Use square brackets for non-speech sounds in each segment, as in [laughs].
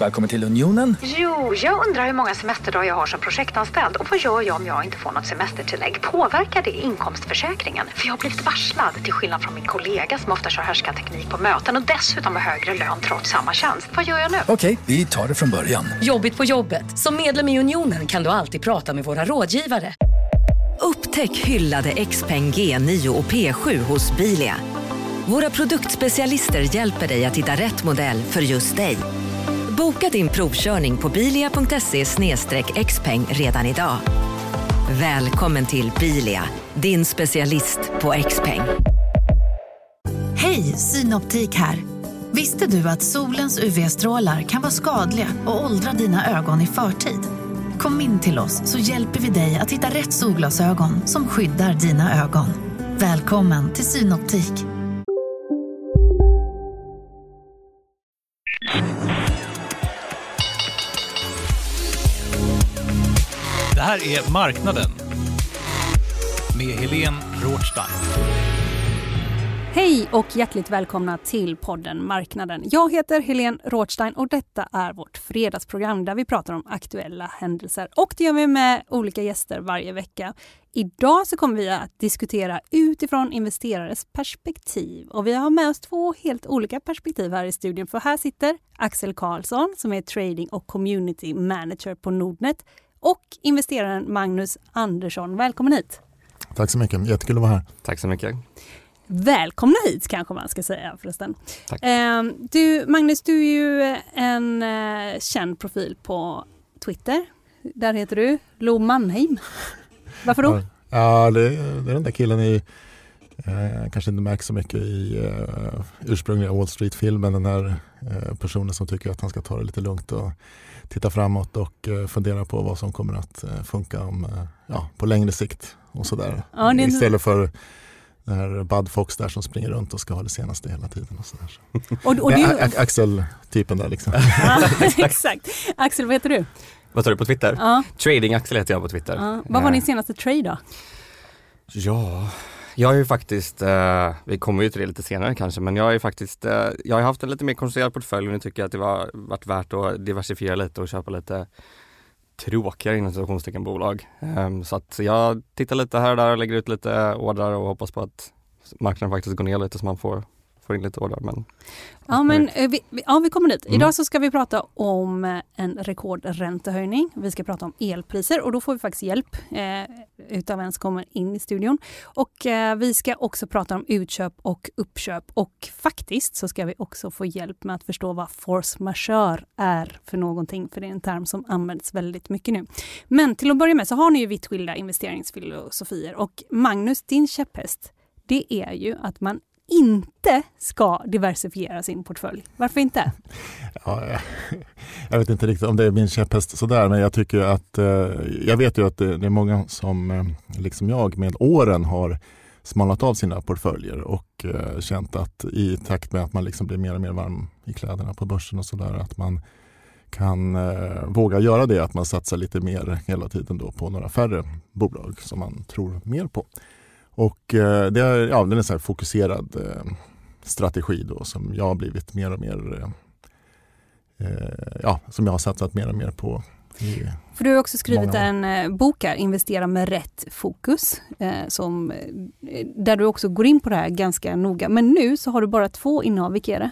Välkommen till Unionen. Jo, jag undrar hur många semesterdagar jag har som projektanställd och vad gör jag om jag inte får något semestertillägg? Påverkar det inkomstförsäkringen? För jag har blivit varslad, till skillnad från min kollega som ofta kör härskarteknik på möten och dessutom har högre lön trots samma tjänst. Vad gör jag nu? Okej, vi tar det från början. Jobbigt på jobbet. Som medlem i Unionen kan du alltid prata med våra rådgivare. Upptäck hyllade XPeng G9 och P7 hos Bilia. Våra produktspecialister hjälper dig att hitta rätt modell för just dig. Boka din provkörning på bilia.se xpeng redan idag. Välkommen till Bilia, din specialist på XPeng. Hej, Synoptik här. Visste du att solens UV-strålar kan vara skadliga och åldra dina ögon i förtid? Kom in till oss så hjälper vi dig att hitta rätt solglasögon som skyddar dina ögon. Välkommen till Synoptik. Här är Marknaden med Helene Rothstein. Hej och hjärtligt välkomna till podden Marknaden. Jag heter Helene Rothstein och detta är vårt fredagsprogram där vi pratar om aktuella händelser och det gör vi med olika gäster varje vecka. Idag så kommer vi att diskutera utifrån investerares perspektiv och vi har med oss två helt olika perspektiv här i studion för här sitter Axel Karlsson som är trading och community manager på Nordnet och investeraren Magnus Andersson. Välkommen hit! Tack så mycket, jättekul att vara här. Tack så mycket. Välkomna hit kanske man ska säga förresten. Tack. Eh, du, Magnus, du är ju en eh, känd profil på Twitter. Där heter du Lo Mannheim. Varför då? Ja, det, det är den där killen i, eh, kanske inte märks så mycket i eh, ursprungliga Wall Street-filmen, den här eh, personen som tycker att han ska ta det lite lugnt och titta framåt och eh, fundera på vad som kommer att eh, funka om, eh, ja, på längre sikt och sådär. Ja, är- Istället för den här Bud Fox där som springer runt och ska ha det senaste hela tiden. Och sådär. Och, och du, Axel-typen där liksom. [laughs] ja, [laughs] exakt. Axel, vad heter du? Vad tar du på Twitter? Ja, Trading-Axel heter jag på Twitter. ja. Vad var din senaste trade då? Ja, jag har ju faktiskt, eh, vi kommer ju till det lite senare kanske, men jag har ju faktiskt, eh, jag har haft en lite mer koncentrerad portfölj och nu tycker jag att det var varit värt att diversifiera lite och köpa lite tråkigare inom situationstecken bolag. Ehm, så att jag tittar lite här och där och lägger ut lite ordrar och hoppas på att marknaden faktiskt går ner lite så man får, får in lite ordrar. Men Ja, men eh, vi, vi- ja, vi kommer dit. Mm. Idag så ska vi prata om eh, en rekordräntehöjning. Vi ska prata om elpriser och då får vi faktiskt hjälp eh, utav en som kommer in i studion. Och eh, vi ska också prata om utköp och uppköp och faktiskt så ska vi också få hjälp med att förstå vad force majeure är för någonting, för det är en term som används väldigt mycket nu. Men till att börja med så har ni ju vitt skilda investeringsfilosofier och Magnus, din käpphäst, det är ju att man inte ska diversifiera sin portfölj. Varför inte? Ja, jag, vet inte riktigt om det är min käpphäst sådär, men jag tycker att, eh, jag vet ju att det, är många som, eh, liksom jag, med åren har smalnat av sina portföljer och eh, känt att i takt med att man liksom blir mer och mer varm i kläderna på börsen och sådär, att man kan eh, våga göra det, att man satsar lite mer hela tiden då på några färre bolag som man tror mer på. Och eh, det är, ja, det är en fokuserad eh, strategi då som jag har blivit mer och mer eh, eh, ja, som jag har satsat mer och mer på. För du har också skrivit en eh, bok här, Investera med rätt fokus, eh, som, där du också går in på det här ganska noga. Men nu så har du bara två innehav, vilka är det?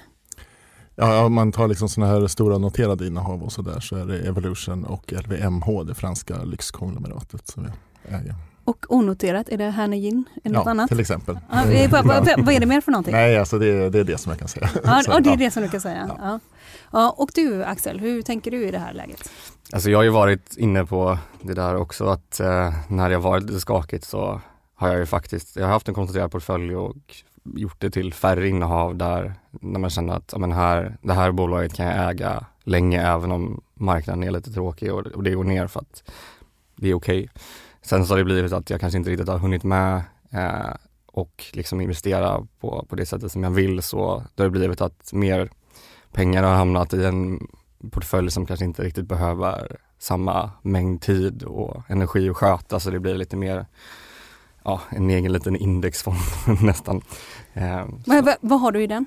ja, om man tar liksom sådana här stora noterade innehav och sådär så är det Evolution och LVMH, det franska lyxkonglomeratet som jag äger. Och onoterat, är det Hernegin eller något Ja, annat? till exempel. Ja, vad, vad, vad är det mer för någonting? Nej, alltså det, det är det som jag kan säga. Ja, Så, det är ja. det som du kan säga. Ja. Ja. Och du Axel, hur tänker du i det här läget? Alltså jag har ju varit inne på det där också att eh, när det har varit lite skakigt så har jag ju faktiskt, jag har haft en koncentrerad portfölj och gjort det till färre innehav där när man känner att ja, men här, det här bolaget kan jag äga länge även om marknaden är lite tråkig och, och det går ner för att det är okej. Sen så har det blivit att jag kanske inte riktigt har hunnit med eh, och liksom investera på, på det sättet som jag vill så det har blivit att mer pengar har hamnat i en portfölj som kanske inte riktigt behöver samma mängd tid och energi att sköta så det blir lite mer ja, en egen liten indexfond [laughs] nästan. Eh, Vad, vad, har du i den?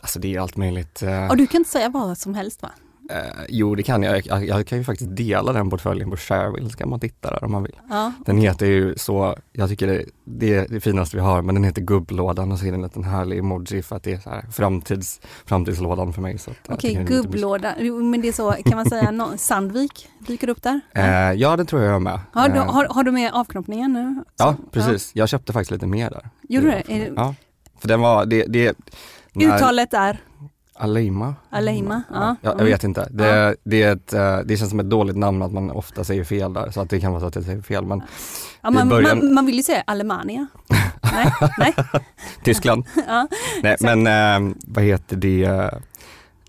alltså det är allt möjligt. Eh, Ja, du kan inte säga vad som helst va? Eh, jo det kan jag. jag. Jag kan ju faktiskt dela den portföljen på Shareville så kan man titta där om man vill. Ja. Den heter ju så, jag tycker det, det är det finaste vi har, men den heter gubblådan och så är det en liten härlig emoji för att det är så här framtids, framtidslådan för mig. Okej, tycker den är lite gubblåda. Jo, Men det är så, kan man säga, nå- Sandvik dyker upp där? Eh, ja det tror jag jag med. Har du, Eh, har, har du med avknoppningen nu? Ja Så- precis, jag köpte faktiskt lite mer där. Gjorde du det? Ja, för den var, det, det när- Uttalet är Aleima? Aleima? Ja. Ja, jag Mm. vet inte. Det, det, är ett, eh, det känns som ett dåligt namn att man ofta säger fel där, så att det kan vara så att jag säger fel. Men Ja, man, början- man, man vill ju säga Alemania. [laughs] nej, nej. Tyskland. [laughs] Ja, Nej, exakt. men eh, vad heter det?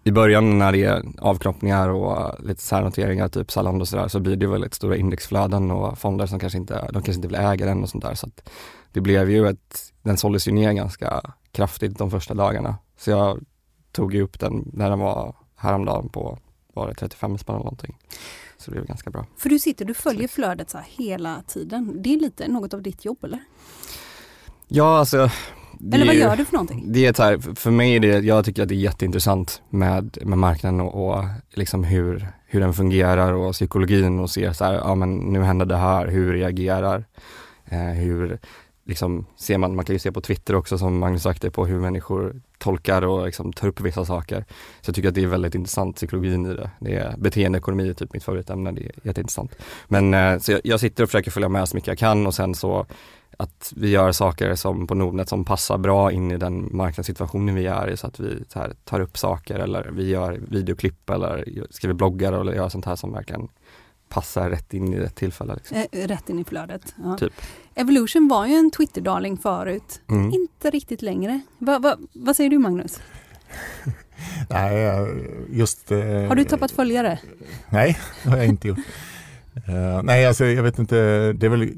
I början när det är avknoppningar och lite särnoteringar, typ Zalando och sådär, så blir det väldigt stora indexflöden och fonder som kanske inte, de kanske inte vill äga den och sånt där. Så det blev ju ett, den såldes ju ner ganska kraftigt de första dagarna. Så jag tog ju upp den när den var häromdagen på, var det 35 spänn eller någonting. Så det blev ganska bra. För du sitter, du följer flödet så här hela tiden. Det är lite något av ditt jobb eller? Ja, alltså. Eller vad ju- gör du för någonting? Det är så här, för mig är det, jag tycker att det är jätteintressant med, med marknaden och, och liksom hur, hur den fungerar och psykologin och se så här, ja men nu händer det här, hur reagerar, eh, hur liksom ser man, man kan ju se på Twitter också som Magnus sagt det på hur människor tolkar och liksom tar upp vissa saker. Så jag tycker att det är väldigt intressant, psykologin i det. det är, beteendeekonomi är typ mitt favoritämne, det är jätteintressant. Men eh, så jag, jag sitter och försöker följa med så mycket jag kan och sen så att vi gör saker som på Nordnet som passar bra in i den marknadssituationen vi är i så att vi så här, tar upp saker eller vi gör videoklipp eller skriver bloggar eller gör sånt här som verkligen passar rätt in i ett tillfälle. Liksom. Eh, rätt in i flödet. Ja. Typ. Evolution var ju en Twitter-darling förut. Mm. Inte riktigt längre. Va, va, vad säger du Magnus? [laughs] Nej, eh, just... eh, Har du tappat följare? Nej, det har jag inte gjort. Eh, nej, alltså jag vet inte. Det är väl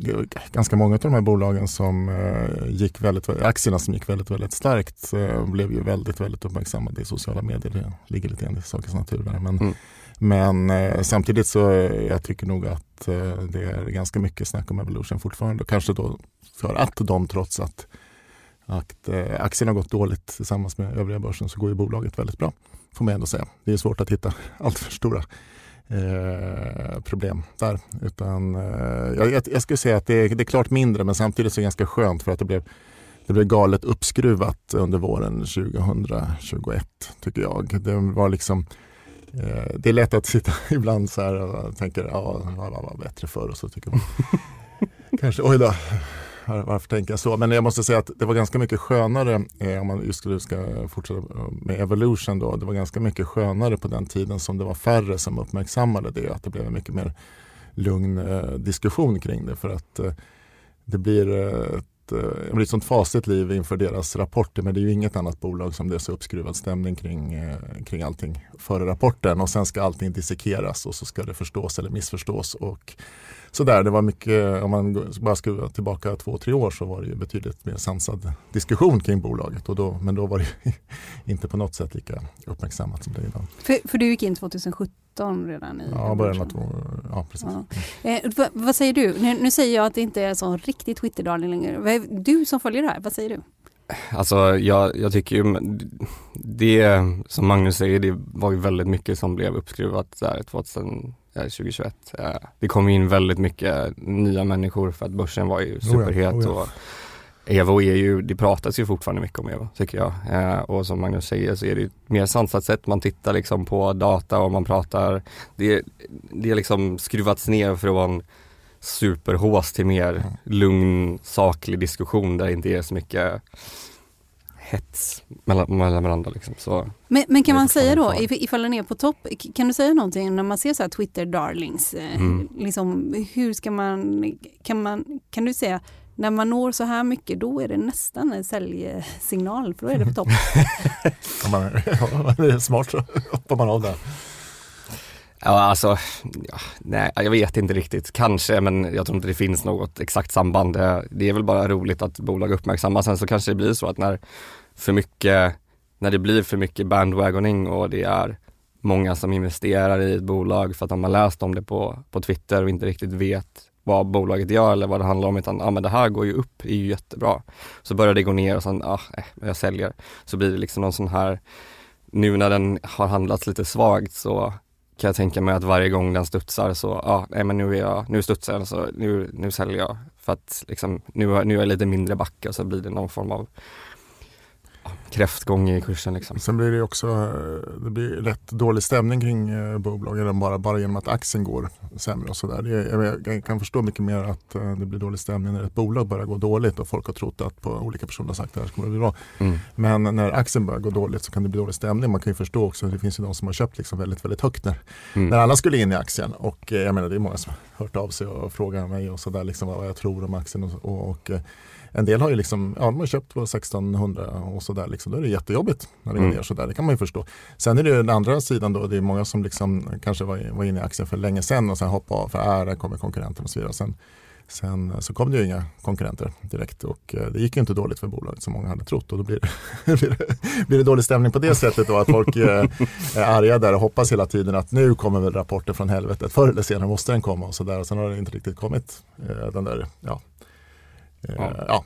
ganska många av de här bolagen som eh, gick väldigt, aktierna som gick väldigt, väldigt starkt eh, blev ju väldigt, väldigt uppmärksammade i sociala medier. Det ligger lite grann i sakens natur där. Men, Mm men eh, samtidigt så eh, jag tycker nog att eh, det är ganska mycket snack om Evolution fortfarande. Kanske då för att de trots att, att eh, har gått dåligt tillsammans med övriga börsen så går ju bolaget väldigt bra. Får man ändå säga. Det är svårt att hitta [laughs] allt för stora eh, problem där. Utan, eh, jag, jag, skulle säga att det är, det är klart mindre men samtidigt så är det ganska skönt för att det blev, det blev galet uppskruvat under våren 2021 tycker jag. Det var liksom det är lätt att sitta [laughs] ibland så här och tänka ja, det var, bättre förr och så tycker man [laughs] kanske oj då var- varför tänker jag så? Men jag måste säga att det var ganska mycket skönare, eh, om man just skulle ska fortsätta med Evolution då, det var ganska mycket skönare på den tiden som det var färre som uppmärksammade det, att det blev en mycket mer lugn eh, diskussion kring det för att eh, det blir eh, ett, eh, det ett sånt fasligt liv inför deras rapporter men det är ju inget annat bolag som det är så uppskruvad stämning kring, eh, kring allting före rapporten och sen ska allting dissekeras och så ska det förstås eller missförstås och sådär. Det var mycket, om man bara ska tillbaka två, tre år så var det ju betydligt mer sansad diskussion kring bolaget och då, men då var det [laughs] inte på något sätt lika uppmärksammat som det är idag. För, för du gick in 2017 redan i Ja, början av ja precis. Ja. Eh, vad, vad säger du? Nu, nu säger jag att det inte är en sån riktig Twitter-darling längre. Du som följer det här, vad säger du? Alltså jag, jag tycker ju det som Magnus säger, det var ju väldigt mycket som blev uppskruvat där 2000, eh, 2021. Eh, Det kom in väldigt mycket nya människor för att börsen var ju superhet oh ja. och Evo är ju, det pratas ju fortfarande mycket om Evo tycker jag. Eh, och som Magnus säger så är det ett mer sansat sätt. Man tittar liksom på data och man pratar, det, det är liksom skruvats ner en superhås till mer lugn, saklig diskussion där det inte är så mycket hets mellan, mellan varandra liksom. Så, Men, men kan man säga då, if- ifall den är på topp, kan du säga någonting när man ser så här Twitter-darlings? Eh, Mm. liksom, hur ska man kan, man, kan du säga, när man når så här mycket, då är det nästan en säljsignal, för då är det på topp. [laughs] Smart så hoppar man av där. ja alltså, ja, nej jag vet inte riktigt. Kanske men jag tror inte det finns något exakt samband. Det, det är väl bara roligt att bolag uppmärksammas. Sen så kanske det blir så att när för mycket, när det blir för mycket bandwagoning och det är många som investerar i ett bolag för att de har läst om det på, på Twitter och inte riktigt vet vad bolaget gör eller vad det handlar om utan, ah, men det här går ju upp, är ju jättebra. Så börjar det gå ner och sen, ja, eh, jag säljer. Så blir det liksom någon sån här, nu när den har handlats lite svagt så kan jag tänka mig att varje gång den studsar så, ja, nej men nu är jag, nu studsar den så nu, nu säljer jag. För att liksom, nu, nu är jag lite mindre backe och så blir det någon form av kräftgång i kursen. Liksom. Sen blir det också eh, det blir rätt dålig stämning kring eh, bolagen bara, bara genom att aktien går sämre och sådär. Jag, jag kan förstå mycket mer att eh, det blir dålig stämning när ett bolag börjar gå dåligt och folk har trott att på olika personer har sagt att det här kommer att bli bra. Mm. Men när aktien börjar gå dåligt så kan det bli dålig stämning. Man kan ju förstå också, att det finns ju de som har köpt liksom väldigt, väldigt högt när, mm. när alla skulle in i aktien. Och jag menar det är många som hört av sig och frågat mig och sådär liksom vad jag tror om aktien och, och, och en del har ju liksom, ja, de har köpt på 1600 och sådär. Liksom. Då är det jättejobbigt när det går mm. ner sådär. Det kan man ju förstå. Sen är det den andra sidan då. Det är många som liksom kanske var, var inne i aktien för länge sedan och sen hoppade av för äh, där kommer konkurrenten och så vidare. Sen, sen så kom det ju inga konkurrenter direkt och eh, det gick ju inte dåligt för bolaget som många hade trott och då blir det, [laughs] blir det, blir det dålig stämning på det sättet då att folk eh, är arga där och hoppas hela tiden att nu kommer väl rapporten från helvetet. Förr eller senare måste den komma och så där och sen har det inte riktigt kommit eh, den där ja, Ja. ja.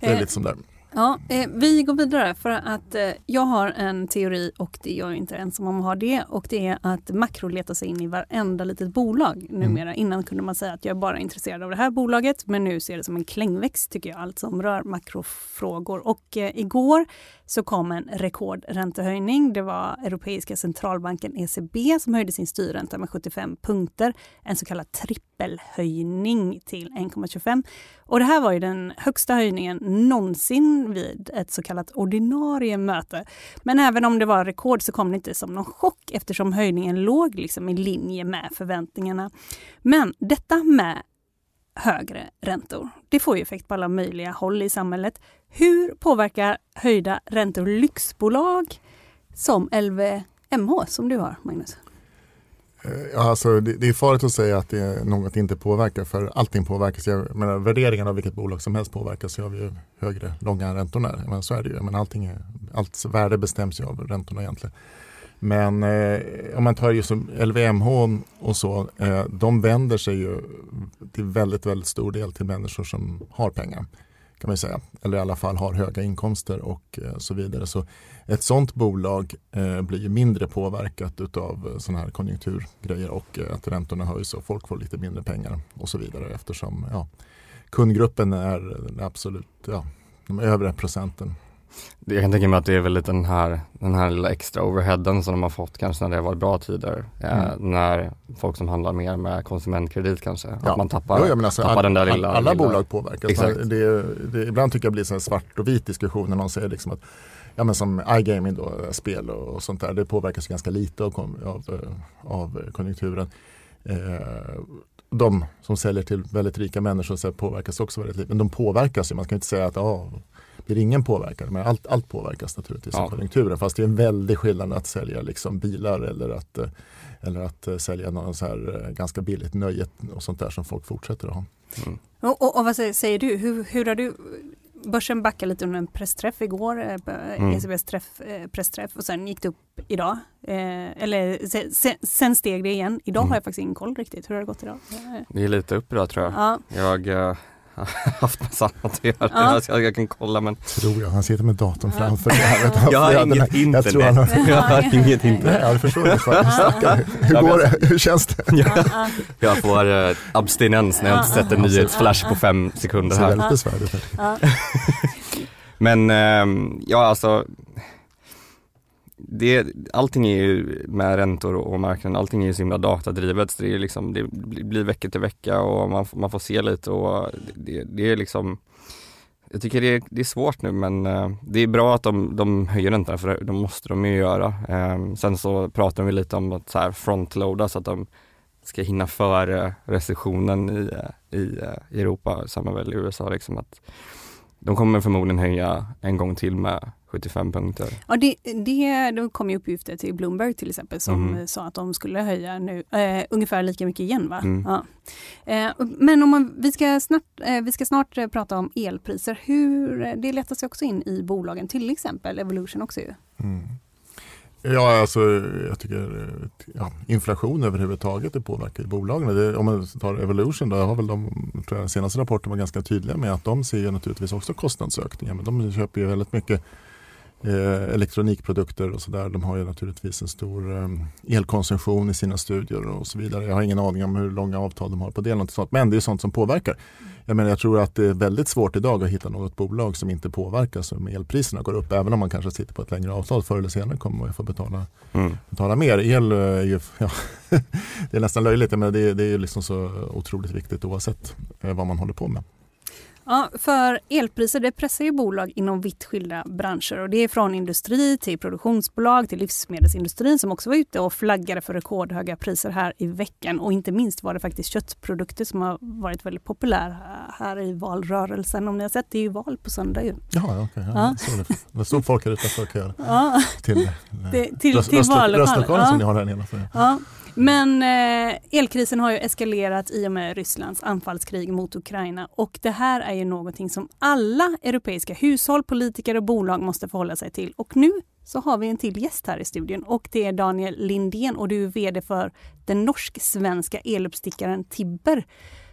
det är lite som där. Ja, eh, vi går vidare för att eh, jag har en teori och det är jag inte ensam om att ha det och det är att makro letar sig in i varenda litet bolag numera. Mm. Innan kunde man säga att jag är bara intresserad av det här bolaget men nu ser det som en klängväxt tycker jag, allt som rör makrofrågor. Och eh, igår så kom en rekordräntehöjning. Det var Europeiska centralbanken ECB som höjde sin styrränta med 75 punkter. En så kallad trippelhöjning till 1,25. Och det här var ju den högsta höjningen någonsin vid ett så kallat ordinarie möte. Men även om det var rekord så kom det inte som någon chock eftersom höjningen låg liksom i linje med förväntningarna. Men detta med högre räntor. Det får ju effekt på alla möjliga håll i samhället. Hur påverkar höjda räntor lyxbolag som LVMH som du har, Magnus? Eh, ja, alltså, det, det, är farligt att säga att det är något inte påverkar för allting påverkas. Jag menar, värderingen av vilket bolag som helst påverkas av ju högre långa räntorna Men så är det ju. Men allting är, allt värde bestäms ju av räntorna egentligen. Men eh, om man tar just LVMH och så, eh, de vänder sig ju till väldigt, väldigt stor del till människor som har pengar kan man säga. Eller i alla fall har höga inkomster och eh, så vidare. Så ett sånt bolag eh, blir mindre påverkat av eh, sådana här konjunkturgrejer och att räntorna höjs och folk får lite mindre pengar och så vidare eftersom ja, kundgruppen är absolut ja, de övre procenten jag kan tänka mig att det är väl den här, den här lilla extra overheaden som de har fått kanske när det har varit bra tider. Mm. Eh, när folk som handlar mer med konsumentkredit kanske. Ja. Att man tappar, jo, alltså, tappar all, den där lilla. Alla lilla... bolag påverkas. Exakt. Det, det, ibland tycker jag blir så svart och vit diskussion när någon säger liksom att ja, men som iGaming då, spel och, och sånt där, det påverkas ganska lite av, av, av konjunkturen. Eh, de som säljer till väldigt rika människor så påverkas också väldigt lite. Men de påverkas ju, man kan inte säga att ah, blir ingen påverkad. Men allt, allt påverkas naturligtvis ja. av konjunkturen. Fast det är en väldig skillnad att sälja liksom bilar eller att, eh, eller att eh, sälja någon så här eh, ganska billigt nöje och sånt där som folk fortsätter att ha. Mm. Och, och, och, vad säger, säger du? Hur, hur har du Börsen backade lite under en pressträff igår, mm. ECBs träff, pressträff och sen gick det upp idag. Eh, eller sen, sen, steg det igen. Idag mm. har jag faktiskt ingen koll riktigt. Hur har det gått idag? Det är lite upp idag tror jag. Ja. Jag [laughs] haft massa annat att göra. Ja. Alltså, jag, kan kolla men... Tror jag, han sitter med datorn ja. framför sig. Jag, har inget internet. Jag, tror han har... [laughs] jag har inget internet. Nej, jag förstår det. Hur går det? Hur känns det? Ja. Jag får uh, abstinens när jag inte sätter nyhetsflash på fem sekunder här. Det ser väldigt besvärligt ut. Men uh, ja alltså det, allting är ju med räntor och marknaden, allting är ju så himla datadrivet så det, är liksom, det blir vecka till vecka och man, man får se lite och det, det är liksom jag tycker det är, det är svårt nu men eh, det är bra att de, de höjer räntorna för det måste de ju göra. Ehm, sen så pratar vi lite om att så här frontloada så att de ska hinna före recessionen i, i, i Europa, samma väl i USA liksom att de kommer förmodligen höja en gång till med 75 punkter. Ja, det, det, det kom ju uppgifter till Bloomberg till exempel som mm. sa att de skulle höja nu eh, ungefär lika mycket igen. Va? Mm. Ja. Eh, men om man, vi, ska snart, eh, vi ska snart eh, prata om elpriser. Hur, det letar sig också in i bolagen, till exempel Evolution också ju. Mm. Ja, alltså jag tycker eh, ja, inflation överhuvudtaget det påverkar bolagen. Det, om man tar Evolution då har väl de tror jag, senaste rapporten var ganska tydliga med att de ser naturligtvis också kostnadsökningar. Men de köper ju väldigt mycket eh, elektronikprodukter och sådär. De har ju naturligtvis en stor eh, elkonsumtion i sina studier och så vidare. Jag har ingen aning om hur långa avtal de har på det. Något sånt. Men det är sånt som påverkar. Jag, menar, jag tror att det är väldigt svårt idag att hitta något bolag som inte påverkas om elpriserna går upp. Även om man kanske sitter på ett längre avtal förr eller senare kommer man ju få betala, mm. betala mer. El är ju, [laughs] ja, det är nästan löjligt men det, det är liksom så otroligt viktigt oavsett eh, vad man håller på med. Ja, för elpriser det pressar ju bolag inom vitt skilda branscher och det är från industri till produktionsbolag till livsmedelsindustrin som också var ute och flaggade för rekordhöga priser här i veckan. Och inte minst var det faktiskt köttprodukter som har varit väldigt populära här i valrörelsen. Om ni har sett, det är ju val på söndag ju. Ja, okay, ja. ja. det. det stod folk här utanför kön ja. till, till, till, röst, till röstlokalen ja. som ni har här nere. Ja. Men eh, elkrisen har ju eskalerat i och med Rysslands anfallskrig mot Ukraina och det här är ju någonting som alla europeiska hushåll, politiker och bolag måste förhålla sig till. Och nu så har vi en till gäst här i studion och det är Daniel Lindén och du är VD för den norsk-svenska eluppstickaren Tibber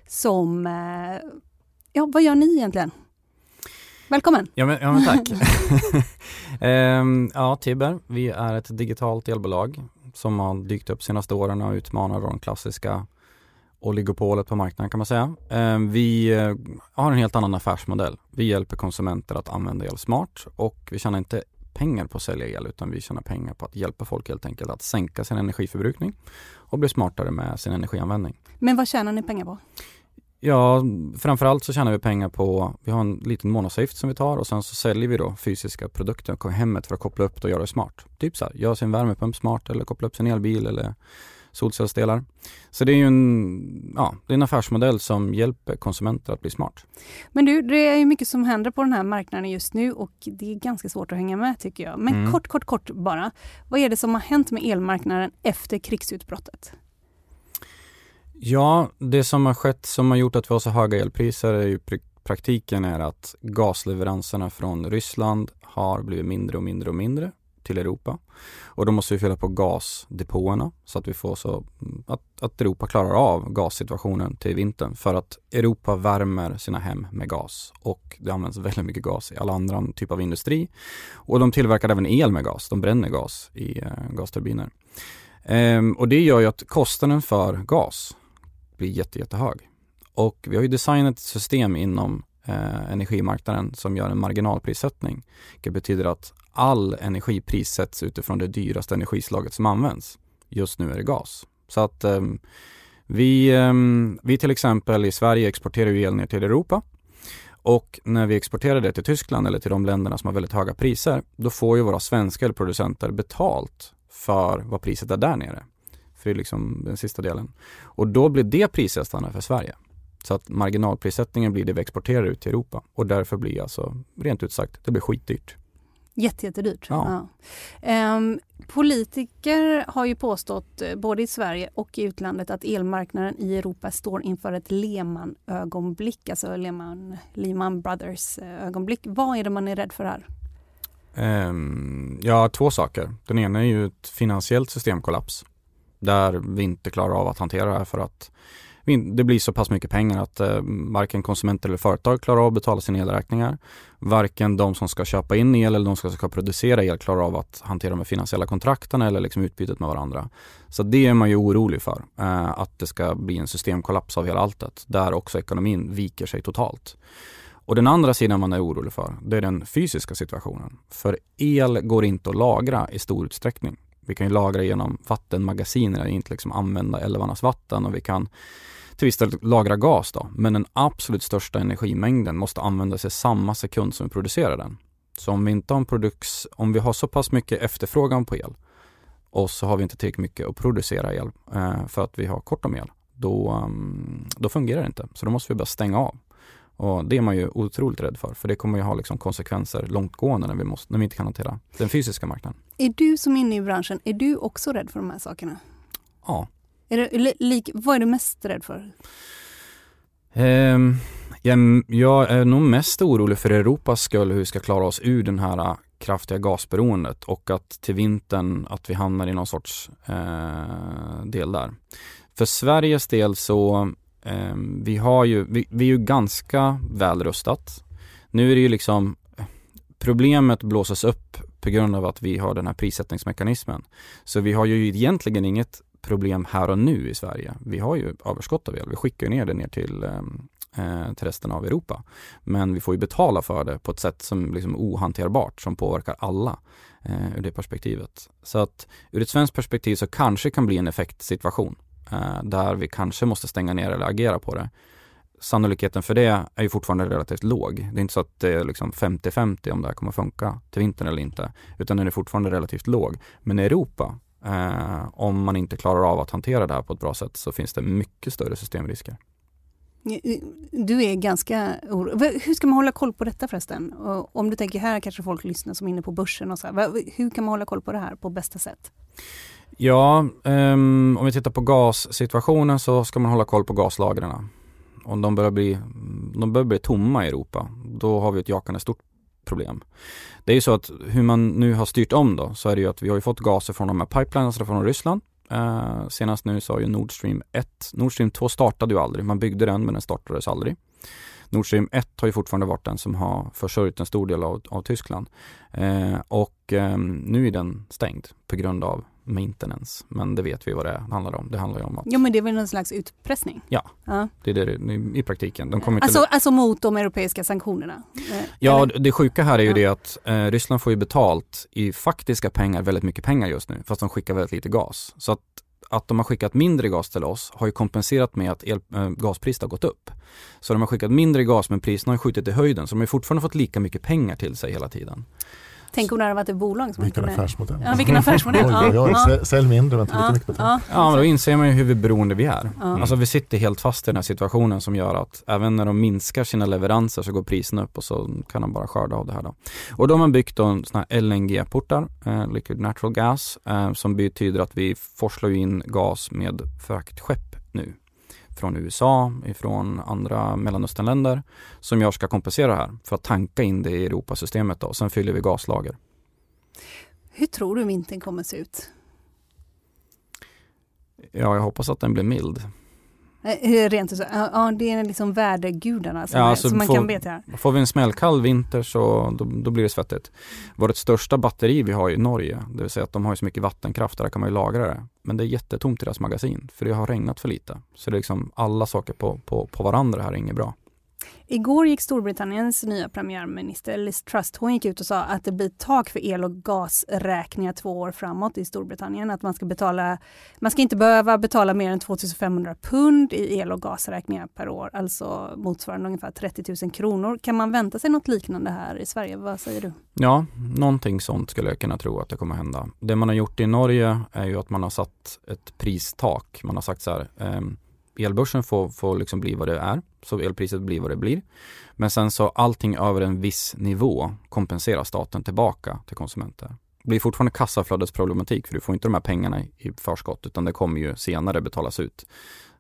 som, eh, ja vad gör ni egentligen? Välkommen! Ja men, ja, men tack! [laughs] ehm, ja, Tibber, vi är ett digitalt elbolag som har dykt upp senaste åren och utmanar de klassiska oligopolet på marknaden kan man säga. Ehm, vi eh, har en helt annan affärsmodell. Vi hjälper konsumenter att använda el smart och vi tjänar inte pengar på att sälja el utan vi tjänar pengar på att hjälpa folk helt enkelt att sänka sin energiförbrukning och bli smartare med sin energianvändning. Men vad tjänar ni pengar på? Ja, framförallt så tjänar vi pengar på, vi har en liten månadsavgift som vi tar och sen så säljer vi då fysiska produkter på hemmet för att koppla upp det och göra det smart. Typ så här, göra sin värmepump smart eller koppla upp sin elbil eller solcellsdelar. Så det är ju en, ja, det är en affärsmodell som hjälper konsumenter att bli smart. Men du, det är ju mycket som händer på den här marknaden just nu och det är ganska svårt att hänga med tycker jag. Men mm. kort, kort, kort bara. Vad är det som har hänt med elmarknaden efter krigsutbrottet? Ja, det som har skett som har gjort att vi har så höga elpriser är ju praktiken är att gasleveranserna från Ryssland har blivit mindre och mindre och mindre till Europa. Och då måste vi fylla på gasdepåerna så att vi får så mm, att, att Europa klarar av gassituationen till vintern för att Europa värmer sina hem med gas och det används väldigt mycket gas i alla andra typer av industri. Och de tillverkar även el med gas, de bränner gas i eh, gasturbiner. Ehm, och det gör ju att kostnaden för gas bli jätte, jättehög. Och vi har ju designat ett system inom eh, energimarknaden som gör en marginalprissättning. Det betyder att all energi prissätts utifrån det dyraste energislaget som används. Just nu är det gas. Så att eh, vi, eh, vi till exempel i Sverige exporterar ju el ner till Europa och när vi exporterar det till Tyskland eller till de länderna som har väldigt höga priser, då får ju våra svenska elproducenter betalt för vad priset är där nere. För det är liksom den sista delen. Och då blir det prissättande för Sverige. Så att marginalprissättningen blir det vi exporterar ut till Europa och därför blir alltså, rent ut sagt, det blir skitdyrt. Jättejättedyrt. Ja. Ja. Um, politiker har ju påstått, eh, både i Sverige och i utlandet, att elmarknaden i Europa står inför ett Lehman-ögonblick, alltså Lehman, Lehman Brothers-ögonblick. Vad är det man är rädd för här? Um, ja, två saker. Den ena är ju ett finansiellt systemkollaps där vi inte klarar av att hantera det här för att det blir så pass mycket pengar att eh, varken konsumenter eller företag klarar av att betala sina elräkningar. Varken de som ska köpa in el eller de som ska producera el klarar av att hantera de finansiella kontrakten eller liksom utbytet med varandra. Så det är man ju orolig för, eh, att det ska bli en systemkollaps av hela alltet, där också ekonomin viker sig totalt. Och den andra sidan man är orolig för, det är den fysiska situationen. För el går inte att lagra i stor utsträckning. Vi kan ju lagra genom vattenmagasiner, inte liksom använda älvarnas vatten och vi kan till viss del lagra gas då. Men den absolut största energimängden måste användas i samma sekund som vi producerar den. Så om vi inte har en produks, om vi har så pass mycket efterfrågan på el och så har vi inte tillräckligt mycket att producera el eh, för att vi har kort om el, då, um, då fungerar det inte. Så då måste vi bara stänga av. Och det är man ju otroligt rädd för, för det kommer ju ha liksom konsekvenser långtgående när vi, måste, när vi inte kan hantera den fysiska marknaden. Är du som är inne i branschen, är du också rädd för de här sakerna? Ja. Är det, lik, vad är du mest rädd för? Um, jag, jag är nog mest orolig för Europas skull, hur vi ska klara oss ur den här äh, kraftiga gasberoendet och att till vintern att vi hamnar i någon sorts eh, del där. För Sveriges del så Ehm, vi har ju, vi, vi är ju ganska väl rustat. Nu är det ju liksom Problemet blåses upp på grund av att vi har den här prissättningsmekanismen. Så vi har ju egentligen inget problem här och nu i Sverige. Vi har ju överskott av el. Vi skickar ju ner det ner till, ehm, eh, till resten av Europa. Men vi får ju betala för det på ett sätt som liksom ohanterbart, som påverkar alla eh, ur det perspektivet. Så att ur ett svenskt perspektiv så kanske kan bli en effektsituation Eh, där vi kanske måste stänga ner eller agera på det. Sannolikheten för det är ju fortfarande relativt låg. Det är inte så att det är liksom 50-50 om det här kommer funka till vintern eller inte, utan den är fortfarande relativt låg. Men i Europa, eh, om man inte klarar av att hantera det här på ett bra sätt så finns det mycket större systemrisker. Du är ganska orolig. Hur ska man hålla koll på detta förresten? Om du tänker här kanske folk lyssnar som är inne på börsen och så här. Hur kan man hålla koll på det här på bästa sätt? Ja, um, om vi tittar på gassituationen så ska man hålla koll på gaslagren. Om de börjar bli, de börjar bli tomma i Europa, då har vi ett jakande stort problem. Det är ju så att hur man nu har styrt om då, så är det ju att vi har ju fått gaser från de här pipelines alltså från Ryssland. Uh, senast nu så har ju Nord Stream 1, Nord Stream 2 startade ju aldrig, man byggde den men den startades aldrig. Nord Stream 1 har ju fortfarande varit den som har försörjt en stor del av, av Tyskland. Uh, och um, nu är den stängd på grund av maintenance. Men det vet vi vad det handlar om. Det handlar ju om att... Ja men det är väl någon slags utpressning? Ja, ja. det är det i praktiken. De kommer alltså, alltså mot de europeiska sanktionerna? Eh, ja, eller? det sjuka här är ju ja. det att eh, Ryssland får ju betalt i faktiska pengar väldigt mycket pengar just nu, fast de skickar väldigt lite gas. Så att att de har skickat mindre gas till oss har ju kompenserat med att el, äh, gaspriset har gått upp. Så de har skickat mindre gas men priserna har skjutit i höjden så de har fortfarande fått lika mycket pengar till sig hela tiden. Tänk om det hade varit ett bolag som Vilken affärsmodell. Ja, vilken affärsmodell. [laughs] oj, oj, oj. Sälj mindre men ta lite mycket betalt. Ja, men då inser man ju hur beroende vi är. Ja. Alltså vi sitter helt fast i den här situationen som gör att även när de minskar sina leveranser så går priserna upp och så kan de bara skörda av det här då. Och då har man byggt då såna här LNG-portar, eh, Liquid Natural Gas, eh, som betyder att vi forslar in gas med fraktskepp nu från USA, ifrån andra mellanösternländer som jag ska kompensera här för att tanka in det i Europasystemet då. Sen fyller vi gaslager. Hur tror du vintern kommer se ut? Ja, jag hoppas att den blir mild. Eh, rent så, ja det är liksom värdegudarna som, ja, är, alltså som man får, kan be till. Får vi en smällkall vinter så då, då, blir det svettigt. Vårt största batteri vi har i Norge, det vill säga att de har så mycket vattenkraft, där kan man ju lagra det. Men det är jättetomt i deras magasin, för det har regnat för lite. Så det är liksom alla saker på, på, på varandra här är inget bra. Igår gick Storbritanniens nya premiärminister Liz Truss, hon gick ut och sa att det blir tak för el och gasräkningar två år framåt i Storbritannien. Att man ska betala, man ska inte behöva betala mer än 2500 pund i el och gasräkningar per år, alltså motsvarande ungefär 30 000 kronor. Kan man vänta sig något liknande här i Sverige? Vad säger du? Ja, någonting sånt skulle jag kunna tro att det kommer hända. Det man har gjort i Norge är ju att man har satt ett pristak. Man har sagt så här, eh, elbörsen får, får liksom bli vad det är, så elpriset blir vad det blir. Men sen så allting över en viss nivå kompenserar staten tillbaka till konsumenter. Det blir fortfarande kassaflödesproblematik för du får inte de här pengarna i förskott utan det kommer ju senare betalas ut.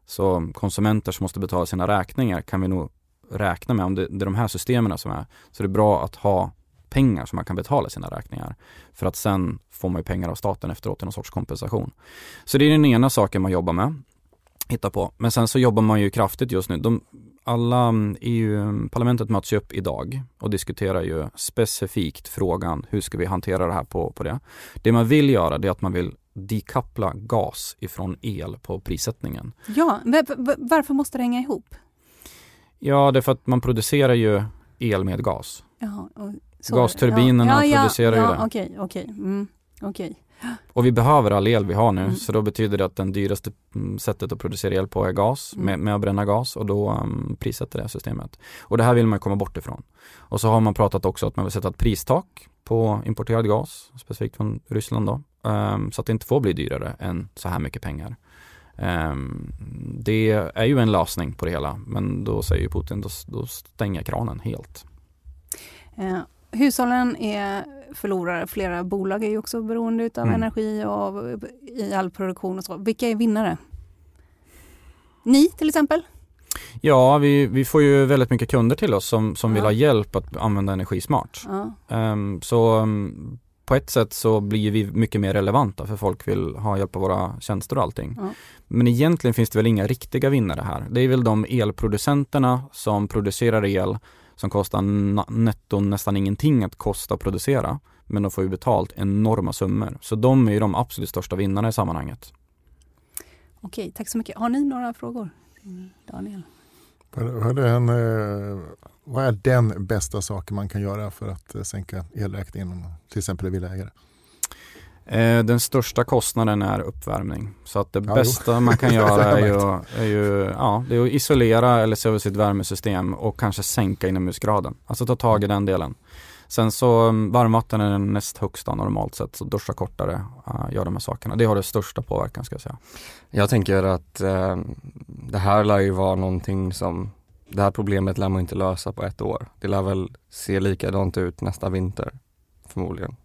Så konsumenter som måste betala sina räkningar kan vi nog räkna med om det, det är de här systemen som är. Så det är bra att ha pengar som man kan betala sina räkningar. För att sen får man ju pengar av staten efteråt i någon sorts kompensation. Så det är den ena saken man jobbar med hitta på. Men sen så jobbar man ju kraftigt just nu. De, alla EU-parlamentet möts ju upp idag och diskuterar ju specifikt frågan hur ska vi hantera det här på, på det. Det man vill göra det är att man vill dekoppla gas ifrån el på prissättningen. Ja, varför måste det hänga ihop? Ja, det är för att man producerar ju el med gas. Jaha, Gasturbinerna ja, ja, producerar ja, ju det. Okej, okej. Mm, okej. Och vi behöver all el vi har nu, mm. så då betyder det att den dyraste mm, sättet att producera el på är gas, mm. med, med att bränna gas och då um, prissätter det systemet. Och det här vill man komma bort ifrån. Och så har man pratat också att man vill sätta ett pristak på importerad gas, specifikt från Ryssland då, um, så att det inte får bli dyrare än så här mycket pengar. Um, det är ju en lösning på det hela, men då säger Putin, då, då stänger kranen helt. Ja. Hushållen är förlorare. Flera bolag är ju också beroende av mm. energi och i all produktion och så. Vilka är vinnare? Ni till exempel? Ja, vi, vi får ju väldigt mycket kunder till oss som, som ja. vill ha hjälp att använda energi smart. Ja. Um, så um, på ett sätt så blir vi mycket mer relevanta för folk vill ha hjälp av våra tjänster och allting. Ja. Men egentligen finns det väl inga riktiga vinnare här. Det är väl de elproducenterna som producerar el som kostar netto nästan ingenting att kosta att producera Men de får ju betalt enorma summor. Så de är ju de absolut största vinnarna i sammanhanget. Okej, tack så mycket. Har ni några frågor? Daniel? Vad är, den, eh, vad är den bästa saken man kan göra för att eh, sänka elräkningen till exempel villaägare? Eh, den största kostnaden är uppvärmning. Så att det Ja, bästa jo. man kan [laughs] göra är ju, är ju ja, det är att isolera eller se över sitt värmesystem och kanske sänka inomhusgraden. Alltså ta tag i den delen. Sen så um, varmvatten är den näst högsta normalt sett, så duscha kortare, uh, gör de här sakerna. Det har det största påverkan ska jag säga. Jag tänker att eh, det här lär ju vara någonting som, det här problemet lär man inte lösa på ett år. Det lär väl se likadant ut nästa vinter, förmodligen.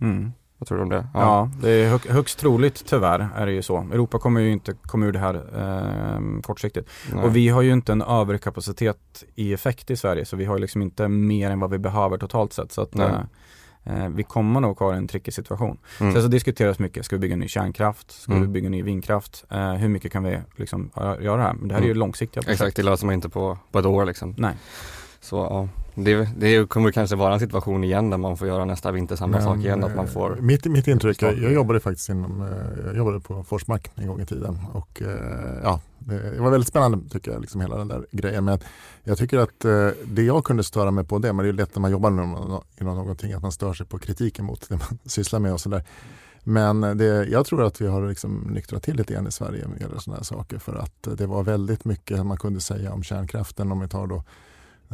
Mm. Vad tror du om det? Ja, det är hög, högst troligt tyvärr är det ju så. Europa kommer ju inte komma ur det här eh, kortsiktigt. Nej. Och vi har ju inte en överkapacitet i effekt i Sverige så vi har ju liksom inte mer än vad vi behöver totalt sett. Så att eh, eh, vi kommer nog ha en trickig situation. Mm. Sen så diskuteras mycket, ska vi bygga ny kärnkraft? Ska Mm. vi bygga ny vindkraft? Eh, hur mycket kan vi liksom göra det här? Men det här är ju Mm. långsiktiga projekt. Exakt, det löser man inte på, på ett år liksom. Nej. Så ja, det, det kommer kanske vara en situation igen där man får göra nästa vinter samma sak igen, att man får eh, Mitt, mitt intryck, jag, Start. jag jobbade faktiskt inom, eh, jag jobbade på Forsmark en gång i tiden och eh, ja, det, var väldigt spännande tycker jag, liksom hela den där grejen. Men jag tycker att eh, det jag kunde störa mig på det, men det är lätt när man jobbar inom, inom någonting att man stör sig på kritiken mot det man [laughs] sysslar med och sådär. Men det, jag tror att vi har liksom nyktrat till lite grann i Sverige med sådana här saker för att det var väldigt mycket man kunde säga om kärnkraften om vi tar då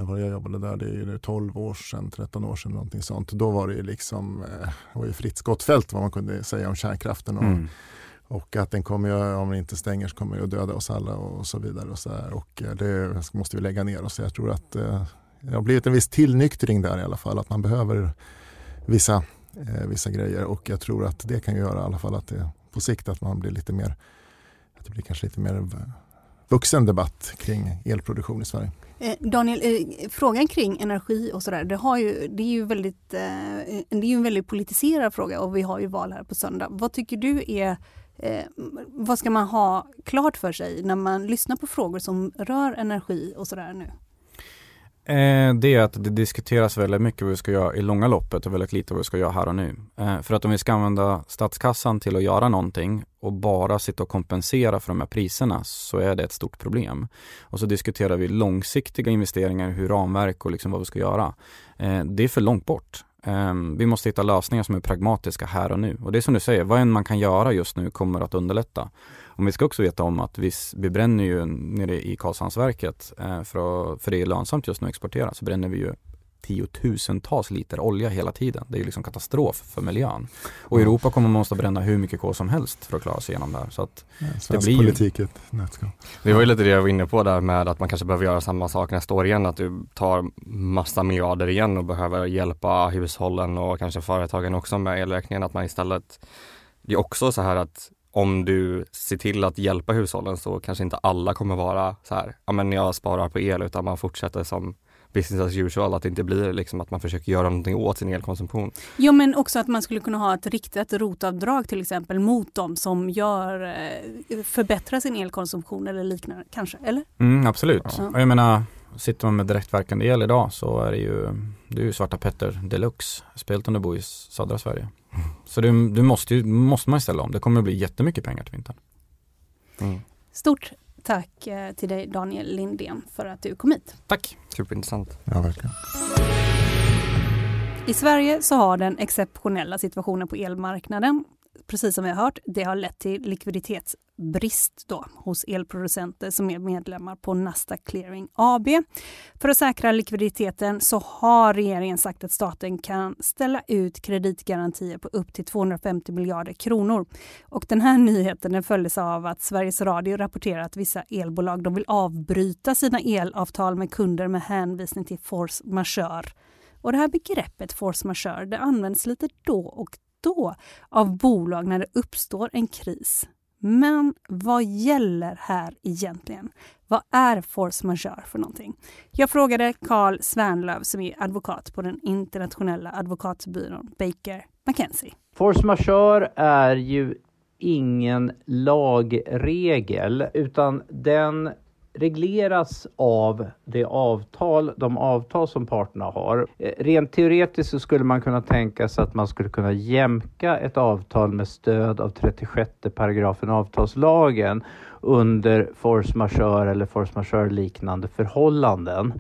när var jag jobbade där, det är ju 12 år sedan, 13 år sedan någonting sånt. Då var det ju liksom, eh, det var ju fritt skottfält vad man kunde säga om kärnkraften. Och, Mm. och att den kommer ju, om den inte stänger så kommer den att döda oss alla och så vidare. Och, så här. och eh, det måste vi lägga ner oss. Jag tror att eh, det har blivit en viss tillnyktring där i alla fall. Att man behöver vissa, vissa grejer och jag tror att det kan göra i alla fall att det på sikt att man blir lite mer, att det blir kanske lite mer vuxen debatt kring elproduktion i Sverige. Eh, Daniel, eh, frågan kring energi och sådär, det, har ju, det, är ju väldigt, eh, det är ju en väldigt politiserad fråga och vi har ju val här på söndag. Vad tycker du är vad ska man ha klart för sig när man lyssnar på frågor som rör energi och sådär nu? Eh, det är att det diskuteras väldigt mycket vad vi ska göra i långa loppet och väldigt lite vad vi ska göra här och nu. Eh, för att om vi ska använda statskassan till att göra någonting och bara sitta och kompensera för de här priserna så är det ett stort problem. Och så diskuterar vi långsiktiga investeringar, hur ramverk och liksom vad vi ska göra. Eh, det är för långt bort. Eh, vi måste hitta lösningar som är pragmatiska här och nu. Och det är som du säger, vad än man kan göra just nu kommer att underlätta. Och vi ska också veta om att vi, vi bränner ju nere i Karlshamnsverket, eh, för, att, för det är lönsamt just nu att exportera, så bränner vi ju tiotusentals liter olja hela tiden. Det är ju liksom katastrof för miljön. Och i Europa kommer man måste bränna hur mycket kol som helst för att klara sig igenom det här. Så att Ja, det blir ju, politik nötskal. Det var ju lite det jag var inne på där med att man kanske behöver göra samma sak nästa år igen, att du tar massa miljarder igen och behöver hjälpa hushållen och kanske företagen också med elräkningen, att man istället, det är också så här att om du ser till att hjälpa hushållen så kanske inte alla kommer vara så här, ja men jag sparar på el utan man fortsätter som business as usual, att det inte blir liksom att man försöker göra någonting åt sin elkonsumtion. Ja men också att man skulle kunna ha ett riktat rotavdrag till exempel mot de som gör, eh, förbättrar sin elkonsumtion eller liknande kanske, eller? mm, absolut. Ja. Och jag menar, sitter man med direktverkande el idag så är det ju, det är ju svarta Petter deluxe, speciellt om du bor i södra Sverige. Så du, du måste, ju, måste man ställa om, det kommer att bli jättemycket pengar till vintern. Mm. Stort tack eh, till dig Daniel Lindén för att du kom hit. Tack! Superintressant. Ja, verkligen. I Sverige så har den exceptionella situationen på elmarknaden, precis som vi har hört, det har lett till likviditetsbrist då hos elproducenter som är medlemmar på Nasdaq Clearing AB. För att säkra likviditeten så har regeringen sagt att staten kan ställa ut kreditgarantier på upp till 250 miljarder kronor. Och den här nyheten den följdes av att Sveriges Radio rapporterar att vissa elbolag de vill avbryta sina elavtal med kunder med hänvisning till force majeure. Och det här begreppet force majeure det används lite då och då av bolag när det uppstår en kris. Men vad gäller här egentligen? Vad är force majeure för någonting? Jag frågade Carl Svernlöv som är advokat på den internationella advokatbyrån Baker McKenzie. Force majeure är ju ingen lagregel utan den regleras av det avtal, de avtal som parterna har. Eh, rent teoretiskt så skulle man kunna tänka sig att man skulle kunna jämka ett avtal med stöd av 36 paragrafen avtalslagen under force majeure eller force majeure liknande förhållanden.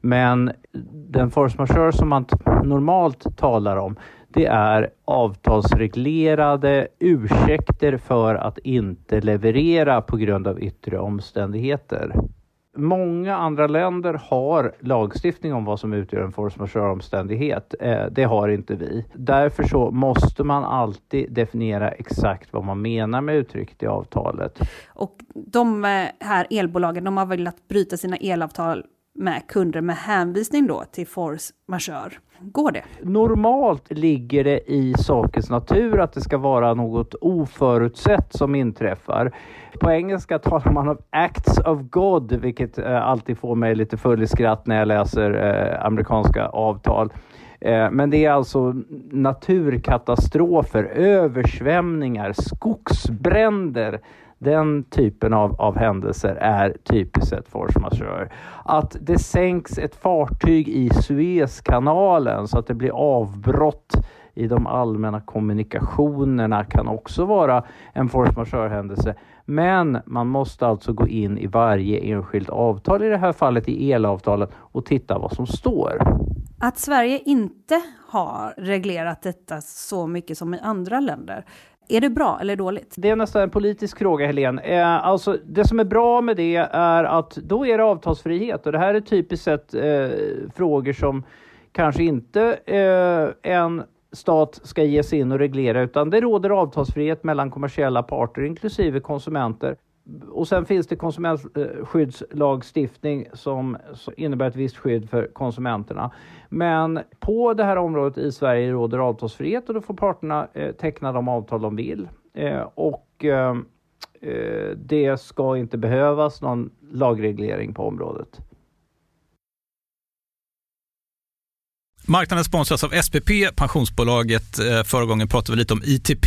Men den force majeure som man normalt talar om det är avtalsreglerade ursäkter för att inte leverera på grund av yttre omständigheter. Många andra länder har lagstiftning om vad som utgör en force majeure-omständighet. Eh, det har inte vi. Därför så måste man alltid definiera exakt vad man menar med uttrycket i avtalet. Och de eh, här elbolagen, de har velat bryta sina elavtal med kunder med hänvisning då till force majeure. Går det? Normalt ligger det i sakens natur att det ska vara något oförutsett som inträffar. På engelska talar man om acts of God, vilket eh, alltid får mig lite full i skratt när jag läser eh, amerikanska avtal. Eh, men det är alltså naturkatastrofer, översvämningar, skogsbränder, den typen av, av händelser är typiskt sett force majeure. Att det sänks ett fartyg i Suezkanalen så att det blir avbrott i de allmänna kommunikationerna kan också vara en force majeure-händelse. Men man måste alltså gå in i varje enskilt avtal, i det här fallet i elavtalet, och titta vad som står. Att Sverige inte har reglerat detta så mycket som i andra länder är det bra eller dåligt? Det är nästan en politisk fråga, Helen. Eh, alltså, det som är bra med det är att då är det avtalsfrihet och det här är typiskt sett eh, frågor som kanske inte eh, en stat ska ge sig in och reglera utan det råder avtalsfrihet mellan kommersiella parter inklusive konsumenter och sen finns det konsumentskyddslagstiftning som innebär ett visst skydd för konsumenterna. Men på det här området i Sverige råder avtalsfrihet och då får parterna eh, teckna de avtal de vill. Eh, och eh, det ska inte behövas någon lagreglering på området. Marknaden sponsras av SPP, pensionsbolaget. Förra gången pratade vi lite om ITP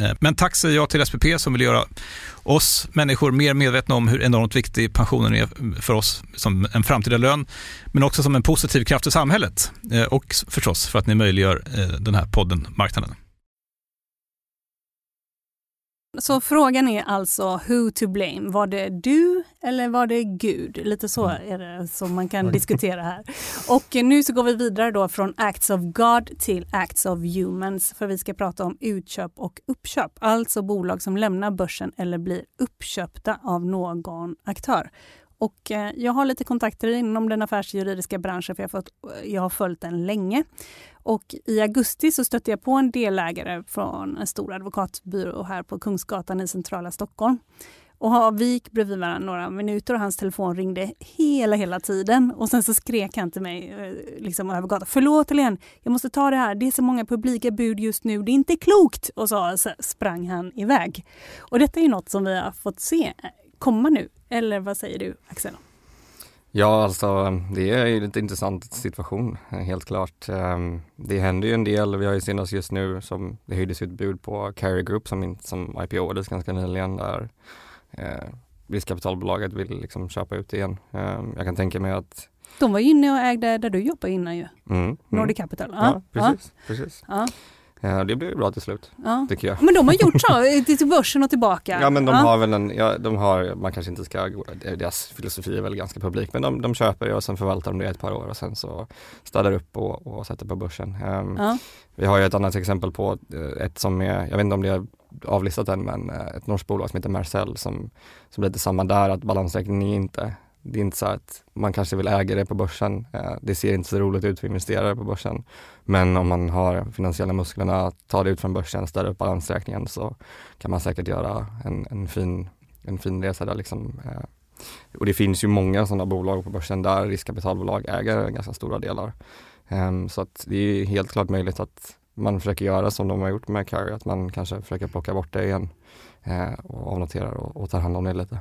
Eh, men tack säger jag till SPP som vill göra oss människor mer medvetna om hur enormt viktig pensionen är för oss som en framtida lön, men också som en positiv kraft i samhället eh, och förstås för att ni möjliggör eh, den här podden Marknaden. Så frågan är alltså who to blame? Var det du eller var det Gud? Lite så mm. är det som man kan diskutera här. Och nu så går vi vidare då från Acts of God till Acts of Humans för vi ska prata om utköp och uppköp. Alltså bolag som lämnar börsen eller blir uppköpta av någon aktör. Och eh, jag har lite kontakter inom den affärsjuridiska branschen för jag har, fått, eh, jag har följt den länge. Och i augusti så stötte jag på en delägare från en stor advokatbyrå här på Kungsgatan i centrala Stockholm. Och vi gick bredvid varandra några minuter och hans telefon ringde hela, hela tiden. Och sen så skrek han till mig eh, liksom över gatan. Förlåt Helene, jag måste ta det här. Det är så många publika bud just nu. Det är inte klokt! Och så sprang han iväg. Och detta är något som vi har fått se komma nu. Eller vad säger du Axel? Ja, alltså det är ju en intressant situation, helt klart. Ehm, det händer ju en del. Vi har ju senast just nu som det höjdes ut bud på Carry Group som, som IPO-ades ganska nyligen där eh, riskkapitalbolaget vill liksom köpa ut igen. Eh, jag kan tänka mig att de var inne och ägde där du jobbade innan ju. Mm, mm. Nordic Capital. Ja, ja precis. Ja. precis. Ja. Ja, det blev bra till slut, ja. tycker jag. Men de har gjort så, [laughs] till börsen och tillbaka? Ja, men de ja. har väl en, ja, de har, man kanske inte ska, deras filosofi är väl ganska publik, men de, de köper det och sen förvaltar de det ett par år och sen så städar upp och, och sätter på börsen. Um, ja. Vi har ju ett annat exempel på eh, ett som är, jag vet inte om det är avlistat än, men eh, ett norskt bolag som heter Marcel som, som lite samma där, att balansräkningen är inte det är inte så att man kanske vill äga det på börsen. Eh, det ser inte så roligt ut för investerare på börsen. Men om man har finansiella musklerna, att ta det ut från börsen, ställa upp balansräkningen så kan man säkert göra en, en, fin, en fin resa där liksom. Eh. Och det finns ju många sådana bolag på börsen där riskkapitalbolag äger ganska stora delar. Ehm, så att det är helt klart möjligt att man försöker göra som de har gjort med Carry, att man kanske försöker plocka bort det igen eh, och avnoterar och, och tar hand om det lite.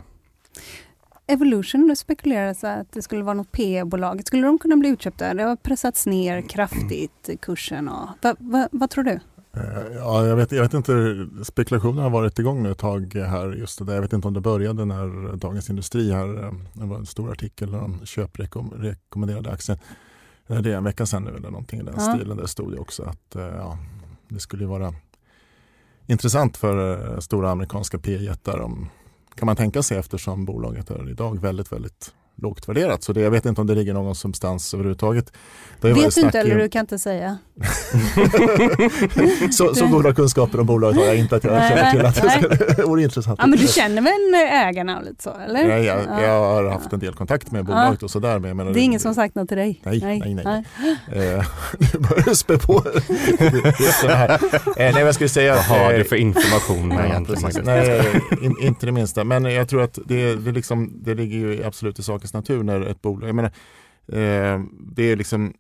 Evolution spekulerades att det skulle vara något PE-bolag. Skulle de kunna bli utköpta? Det har pressats ner kraftigt, kursen. Och, va, va, vad tror du? Eh, ja, jag, vet, jag vet inte, spekulationen har varit igång nu ett tag här just det Jag vet inte om det började när Dagens Industri här, eh, det var en stor artikel de köprekommenderade aktien. Det är en vecka sedan nu eller någonting i den ja. stilen. Där stod det också att eh, ja, det skulle vara intressant för stora amerikanska PE-jättar om kan man tänka sig eftersom bolaget är idag väldigt, väldigt lågt värderat. Så det, jag vet inte om det ligger någon substans överhuvudtaget. Det vet du inte eller du kan inte säga? [laughs] så, så goda kunskaper om bolaget har jag inte att jag känner till att [laughs] det vore intressant. Ja, men du känner väl ägarna lite så eller? Ja, jag, ja. jag har haft en del kontakt med bolaget ja. och sådär. Men menar, det är ingen som sagt något till dig? Nej, nej, nej. nej. nej. [laughs] du börjar spä på. nej, jag skulle säga Vad har du för information? Nej, in, inte det minsta. Men jag tror att det, det, liksom, det ligger ju absolut i saken sakens natur när ett bolag, jag menar, eh, det är liksom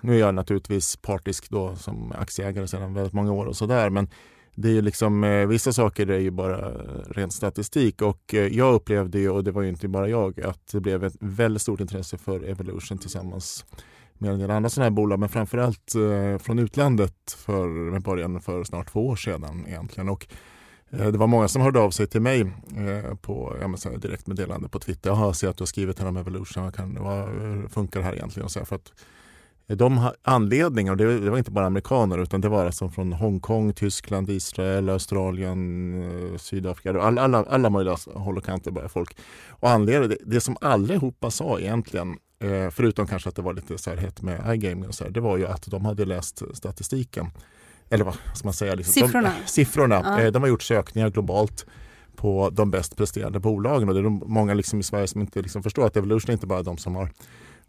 nu är jag naturligtvis partisk då som aktieägare sedan väldigt många år och sådär men det är ju liksom, eh, vissa saker är ju bara ren statistik och eh, jag upplevde ju, och det var ju inte bara jag, att det blev ett väldigt stort intresse för Evolution tillsammans med en del andra sådana här bolag men framförallt eh, från utlandet för, med början för snart två år sedan egentligen. Och Eh, det var många som hörde av sig till mig eh, på ja, direktmeddelande på Twitter. Jag ser att du har skrivit här om Evolution. Kan, vad, eh, funkar det här egentligen? Och så för att de anledningar, och det, var inte bara amerikaner utan det var alltså från Hongkong, Tyskland, Israel, Australien, Sydafrika, alla, alla, alla möjliga håll och kanter började folk. Och anledningen, det, det som allihopa sa egentligen, förutom kanske att det var lite så här hett med iGaming och så här, det var ju att de hade läst statistiken eller vad ska man säga? Liksom, siffrorna. De, siffrorna. Ja. Eh, de har gjort sökningar globalt på de bäst presterande bolagen och det är de, många liksom i Sverige som inte liksom förstår att Evolution är inte bara de som har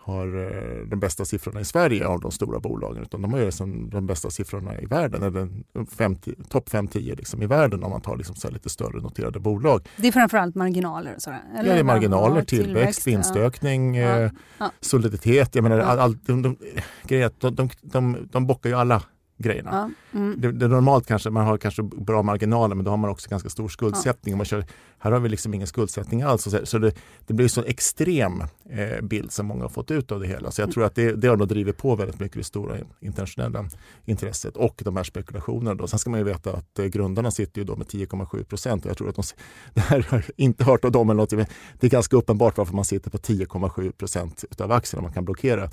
har eh, de bästa siffrorna i Sverige av de stora bolagen utan de har ju liksom de bästa siffrorna i världen, eller topp 5-10 liksom i världen om man tar liksom så lite större noterade bolag. Det är framförallt marginaler? Sådär, eller? Ja, det är marginaler, tillväxt, tillväxt vinstökning, ja. Eh, ja. soliditet. Jag menar, all, all, de, de, de, de, de, de bockar ju alla grejerna. Ja, mm. det, det, normalt kanske man har kanske bra marginaler men då har man också ganska stor skuldsättning. Ja. Man kör, här har vi liksom ingen skuldsättning alls. Så, så det, det blir en så extrem eh, bild som många har fått ut av det hela. Så jag tror att det, det har nog drivit på väldigt mycket det stora internationella intresset och de här spekulationerna. Då. Sen ska man ju veta att eh, grundarna sitter ju då med 10,7 procent. Jag tror att de, [laughs] det här har jag inte hört av dem eller något. Det är ganska uppenbart varför man sitter på 10,7 procent av aktierna. Man kan blockera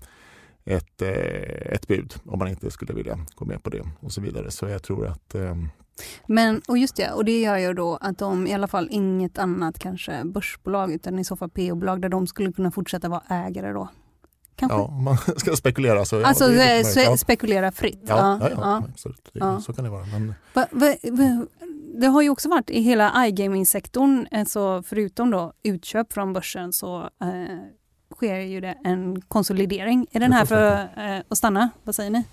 ett, eh, ett bud om man inte skulle vilja gå med på det och så vidare. Så jag tror att eh... men, och just det, och det gör ju då att de i alla fall inget annat kanske börsbolag utan i så fall PO-bolag där de skulle kunna fortsätta vara ägare då? Kanske? Ja, om man [laughs] ska spekulera så. Alltså ja, spekulera fritt? Ja, ja, ja, ja absolut. Det, så kan det vara. Men... Va, va, va, det har ju också varit i hela iGaming-sektorn, alltså förutom då utköp från börsen så eh, sker ju det en konsolidering. Är den här för eh, att stanna? Vad säger ni?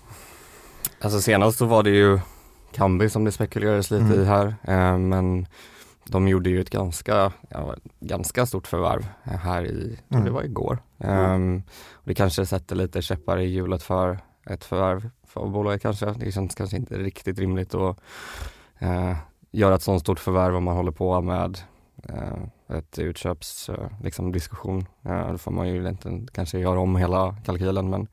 Alltså senast så var det ju Kambi som det spekulerades lite Mm. i här, eh, men de gjorde ju ett ganska, ja, ganska stort förvärv eh, här i, tror det Mm. var igår. Ehm, och det kanske sätter lite käppar i hjulet för ett förvärv för bolaget kanske. Det känns kanske inte riktigt rimligt att eh, göra ett sådant stort förvärv om man håller på med eh, ett utköps eh, liksom diskussion. Eh, då får man ju egentligen kanske göra om hela kalkylen men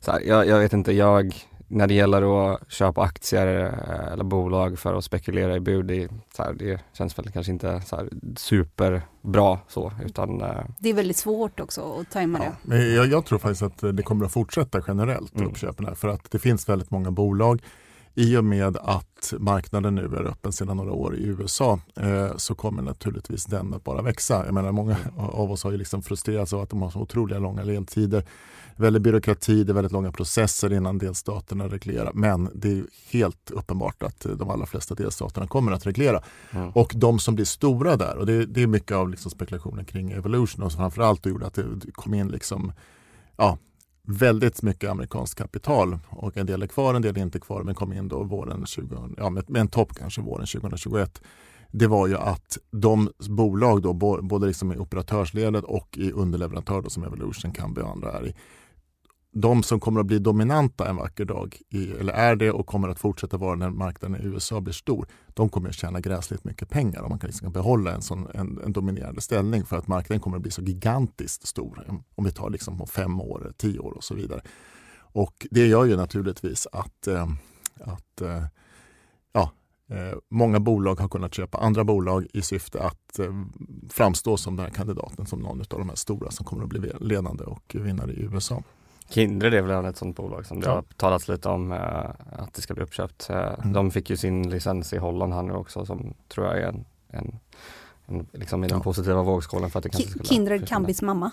så här, jag, jag vet inte, jag när det gäller att köpa aktier eh, eller bolag för att spekulera i bud, det, så här, det känns väl kanske inte så här superbra så utan eh, Det är väldigt svårt också att tajma det. Men jag, jag tror faktiskt att det kommer att fortsätta generellt Mm. uppköpen här för att det finns väldigt många bolag. I och med att marknaden nu är öppen sedan några år i USA eh, så kommer naturligtvis den att bara växa. Jag menar många av oss har ju liksom frustrerats av att de har så otroliga långa ledtider. Väldigt byråkrati, det är väldigt långa processer innan delstaterna reglerar. Men det är helt uppenbart att de allra flesta delstaterna kommer att reglera. Mm. Och de som blir stora där, och det, det är mycket av liksom spekulationen kring Evolution och framförallt då gjorde att det kom in liksom, ja, väldigt mycket amerikanskt kapital och en del är kvar, en del är inte kvar men kom in då våren 20, ja, med, med en topp kanske våren 2021. Det var ju att de bolag då, både liksom i operatörsledet och i underleverantör då, som Evolution, Kambi och andra är i, de som kommer att bli dominanta en vacker dag, i, eller är det och kommer att fortsätta vara när marknaden i USA blir stor, de kommer att tjäna gräsligt mycket pengar om man kan liksom behålla en, sån, en, en dominerande ställning för att marknaden kommer att bli så gigantiskt stor mm, om vi tar liksom fem år, tio år och så vidare. Och det gör ju naturligtvis att, eh, att eh, ja, eh, många bolag har kunnat köpa andra bolag i syfte att eh, framstå som den här kandidaten som någon av de här stora som kommer att bli ledande och vinnare i USA. Kindred är väl ett sånt bolag som det Ja. har talats lite om eh, att det ska bli uppköpt. Eh, Mm. De fick ju sin licens i Holland här nu också som tror jag är en, en, en liksom i den Ja. positiva vågskålen för att det kanske skulle Kindred. Kambis mamma.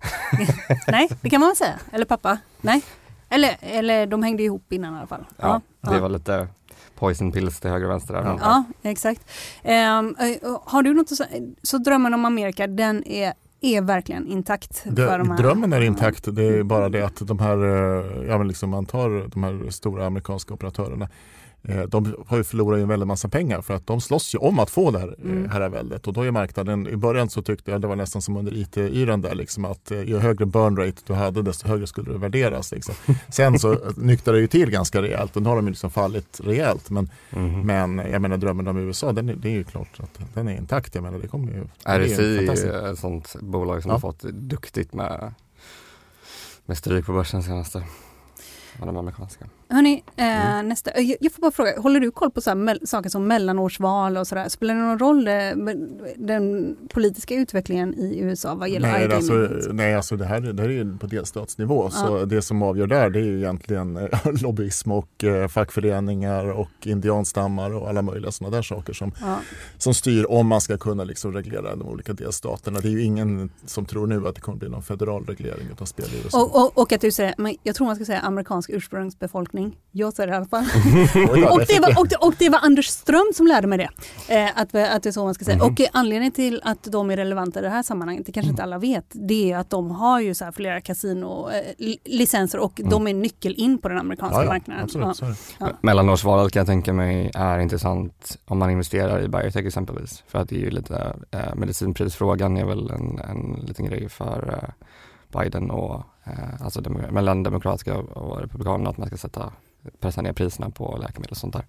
[laughs] Nej, det kan man väl säga. Eller pappa. Nej. Eller, eller de hängde ihop innan i alla fall. Ja, det ja. var lite poison pills till höger och vänster där. Ja, exakt. Eh, har du något att säga? Så drömmen om Amerika, den är, är verkligen intakt? för Det, de här- drömmen är intakt, det är bara det att de här, eh, ja men liksom man tar de här stora amerikanska operatörerna de har ju förlorat en väldig massa pengar för att de slåss ju om att få det här Mm. mm. herraväldet och då är marknaden, i början så tyckte jag det var nästan som under IT-yran där liksom att eh, ju högre burn rate du hade desto högre skulle det värderas. Liksom. [laughs] Sen så eh, nyktrade det ju till ganska rejält och nu har de ju liksom fallit rejält men, Mhm. men jag menar drömmen om USA den, är- det är ju klart att den är intakt. Jag menar det kommer ju RSI är ett sånt bolag som Ja. har fått duktigt med, med stryk på börsen senaste. Av de amerikanska. Hörni, eh, Mm. nästa. eh, Jag jag får bara fråga, håller du koll på så här, saker som mellanårsval och sådär? Spelar det någon roll eh, den politiska utvecklingen i USA vad gäller Nej, alltså, nej, alltså det här, det här är ju på delstatsnivå. Så det som avgör där det är ju egentligen eh, [laughs] lobbyism och eh, fackföreningar och indianstammar och alla möjliga sådana där saker som, Ja. som styr om man ska kunna liksom reglera de olika delstaterna. Det är ju ingen som tror nu att det kommer bli någon federal reglering av spel i USA. Och, och, och att du säger, jag tror man ska säga amerikansk ursprungsbefolkning. Jag säger det i alla fall. [laughs] Och, det var, och, det, och det var Anders Ström som lärde mig det. Eh, att, att det är så man ska säga. Mhm. Och eh, anledningen till att de är relevanta i det här sammanhanget, det kanske inte alla vet, det är att de har ju så här flera kasinolicenser och de är nyckel in på den amerikanska Ja, ja, marknaden. absolut. Ja. Mellanårsvalet kan jag tänka mig är intressant om man investerar i biotech exempelvis. För att det är ju lite, eh, medicinprisfrågan är väl en, en liten grej för eh, Biden och eh, alltså dem, mellan demokratiska och republikanerna att man ska sätta, pressa ner priserna på läkemedel och sånt där.